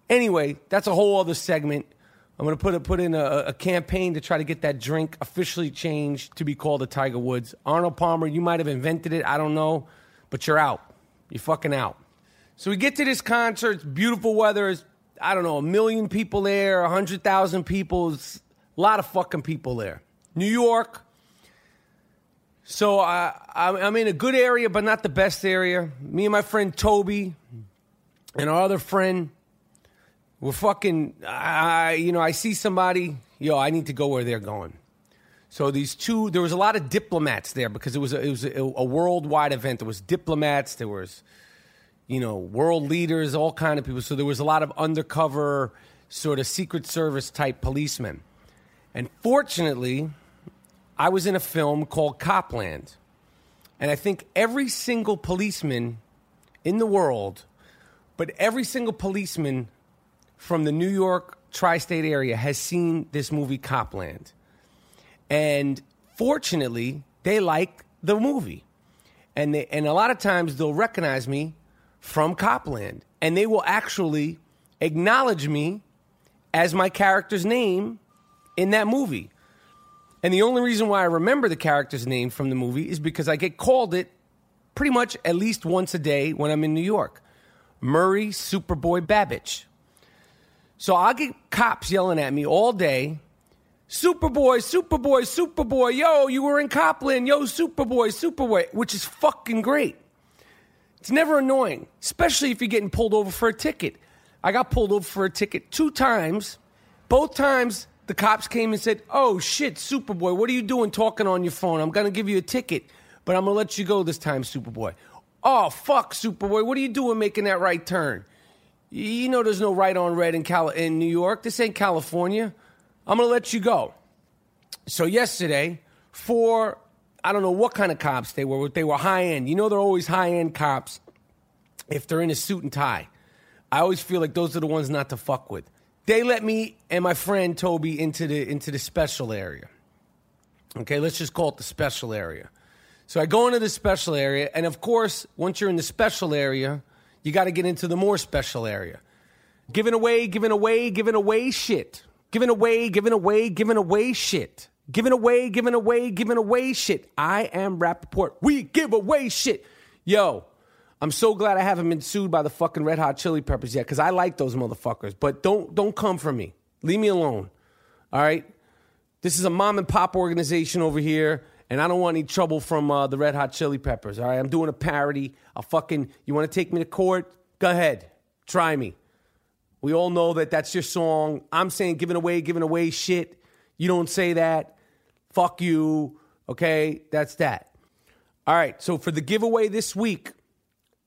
Anyway, that's a whole other segment. I'm gonna put a, put in a, a campaign to try to get that drink officially changed to be called the Tiger Woods. Arnold Palmer, you might have invented it, I don't know, but you're out. You're fucking out. So we get to this concert. It's beautiful weather. It's, I don't know, a million people there, a hundred thousand people. A lot of fucking people there. New York. So I, I'm I'm in a good area, but not the best area. Me and my friend Toby and our other friend, we're fucking. I, you know, I see somebody. Yo, I need to go where they're going. So these two, there was a lot of diplomats there because it was a, it was a, a worldwide event. There was diplomats. There was, you know, world leaders, all kind of people. So there was a lot of undercover, sort of Secret Service type policemen. And fortunately, I was in a film called Cop Land. And I think every single policeman in the world, but every single policeman from the New York tri state area has seen this movie Cop Land. And fortunately, they like the movie. And, they, and a lot of times they'll recognize me from Cop Land. And they will actually acknowledge me as my character's name in that movie. And the only reason why I remember the character's name from the movie is because I get called it pretty much at least once a day when I'm in New York. Murray Superboy Babitch. So I'll get cops yelling at me all day. Superboy, Superboy, Superboy, yo, you were in Cop Land, yo, Superboy, Superboy, which is fucking great. It's never annoying, especially if you're getting pulled over for a ticket. I got pulled over for a ticket two times. Both times the cops came and said, Oh shit, Superboy, what are you doing talking on your phone? I'm gonna give you a ticket, but I'm gonna let you go this time, Superboy. Oh fuck, Superboy, what are you doing making that right turn? You know there's no right on red in Cal- in New York. This ain't California. I'm gonna let you go. So yesterday, for I don't know what kind of cops they were, but they were high end. You know they're always high end cops if they're in a suit and tie. I always feel like those are the ones not to fuck with. They let me and my friend Toby into the into the special area. Okay, let's just call it the special area. So I go into the special area, and of course, once you're in the special area, you got to get into the more special area. Giving away, giving away, giving away shit. Giving away, giving away, giving away shit. Giving away, giving away, giving away shit. I am Rapaport. We give away shit. Yo, I'm so glad I haven't been sued by the fucking Red Hot Chili Peppers yet because I like those motherfuckers. But don't don't come for me. Leave me alone. All right. This is a mom and pop organization over here, and I don't want any trouble from uh, the Red Hot Chili Peppers. All right. I'm doing a parody. I'll fucking. You want to take me to court? Go ahead. Try me. We all know that that's your song. I'm saying giving away, giving away shit. You don't say that. Fuck you. Okay. That's that. All right. So for the giveaway this week,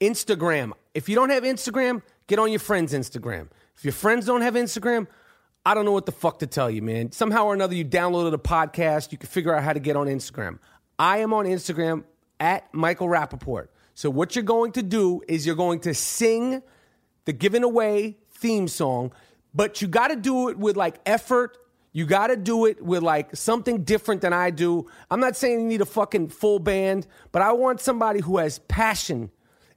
Instagram. If you don't have Instagram, get on your friend's Instagram. If your friends don't have Instagram, I don't know what the fuck to tell you, man. Somehow or another, you downloaded a podcast, you can figure out how to get on Instagram. I am on Instagram at Michael Rapaport. So what you're going to do is you're going to sing the giving away theme song, but you got to do it with like effort. You got to do it with like something different than I do. I'm not saying you need a fucking full band, but I want somebody who has passion.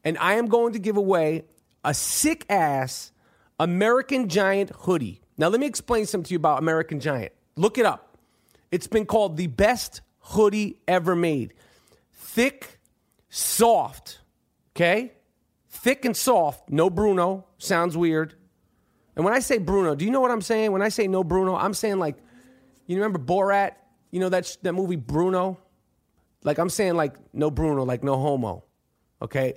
And I am going to give away a sick ass American Giant hoodie. Now, let me explain something to you about American Giant. Look it up. It's been called the best hoodie ever made. Thick, soft, okay? Thick and soft. No Bruno. Sounds weird. And when I say Bruno, do you know what I'm saying? When I say no Bruno, I'm saying like, you remember Borat? You know that, that movie Bruno? Like, I'm saying like no Bruno, like no homo, okay?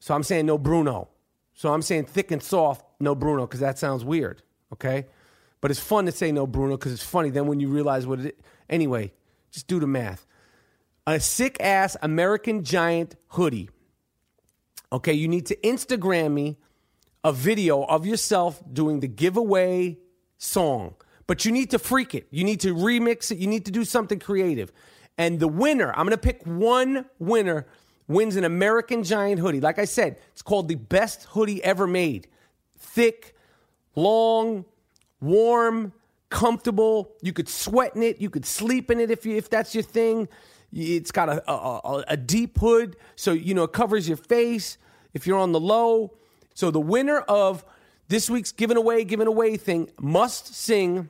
So I'm saying no Bruno. So I'm saying thick and soft, no Bruno, because that sounds weird, okay? But it's fun to say no Bruno because it's funny. Then when you realize what it. Anyway, just do the math. A sick ass American Giant hoodie. Okay, you need to Instagram me a video of yourself doing the giveaway song, but you need to freak it. You need to remix it. You need to do something creative. And the winner, I'm going to pick one winner, wins an American Giant hoodie. Like I said, it's called the best hoodie ever made. Thick, long, warm, comfortable. You could sweat in it. You could sleep in it if you, if that's your thing. It's got a, a, a, a deep hood, so you know it covers your face if you're on the low. So the winner of this week's giving away, giving away thing must sing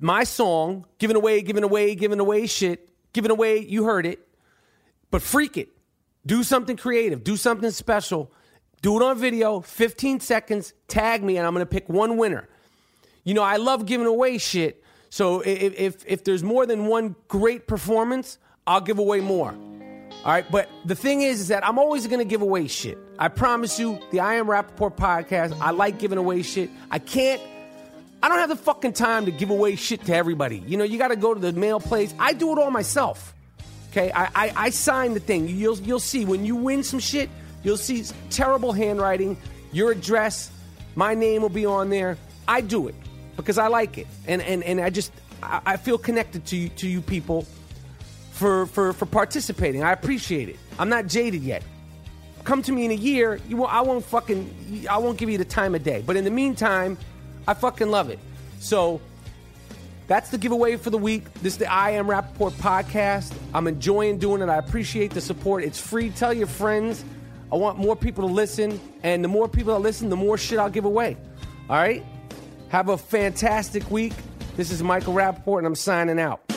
my song, giving away, giving away, giving away shit, giving away. You heard it, but freak it. Do something creative. Do something special. Do it on video, 15 seconds. Tag me, and I'm gonna pick one winner. You know, I love giving away shit. So if, if, if there's more than one great performance, I'll give away more. All right, but the thing is, is that I'm always to give away shit. I promise you, the I Am Rapaport podcast, I like giving away shit. I can't, I don't have the fucking time to give away shit to everybody. You know, you got to go to the mail place. I do it all myself. Okay, I, I, I sign the thing. You'll, you'll see when you win some shit, you'll see terrible handwriting, your address, my name will be on there. I do it because I like it, and and, and I just I, I feel connected to you, to you people for, for for participating. I appreciate it. I'm not jaded yet. Come to me in a year, you won't, I won't fucking I won't give you the time of day. But in the meantime, I fucking love it. So that's the giveaway for the week. This is the I Am Rapaport podcast. I'm enjoying doing it. I appreciate the support. It's free. Tell your friends. I want more people to listen, and the more people that listen, the more shit I'll give away. All right. Have a fantastic week. This is Michael Rapaport, and I'm signing out.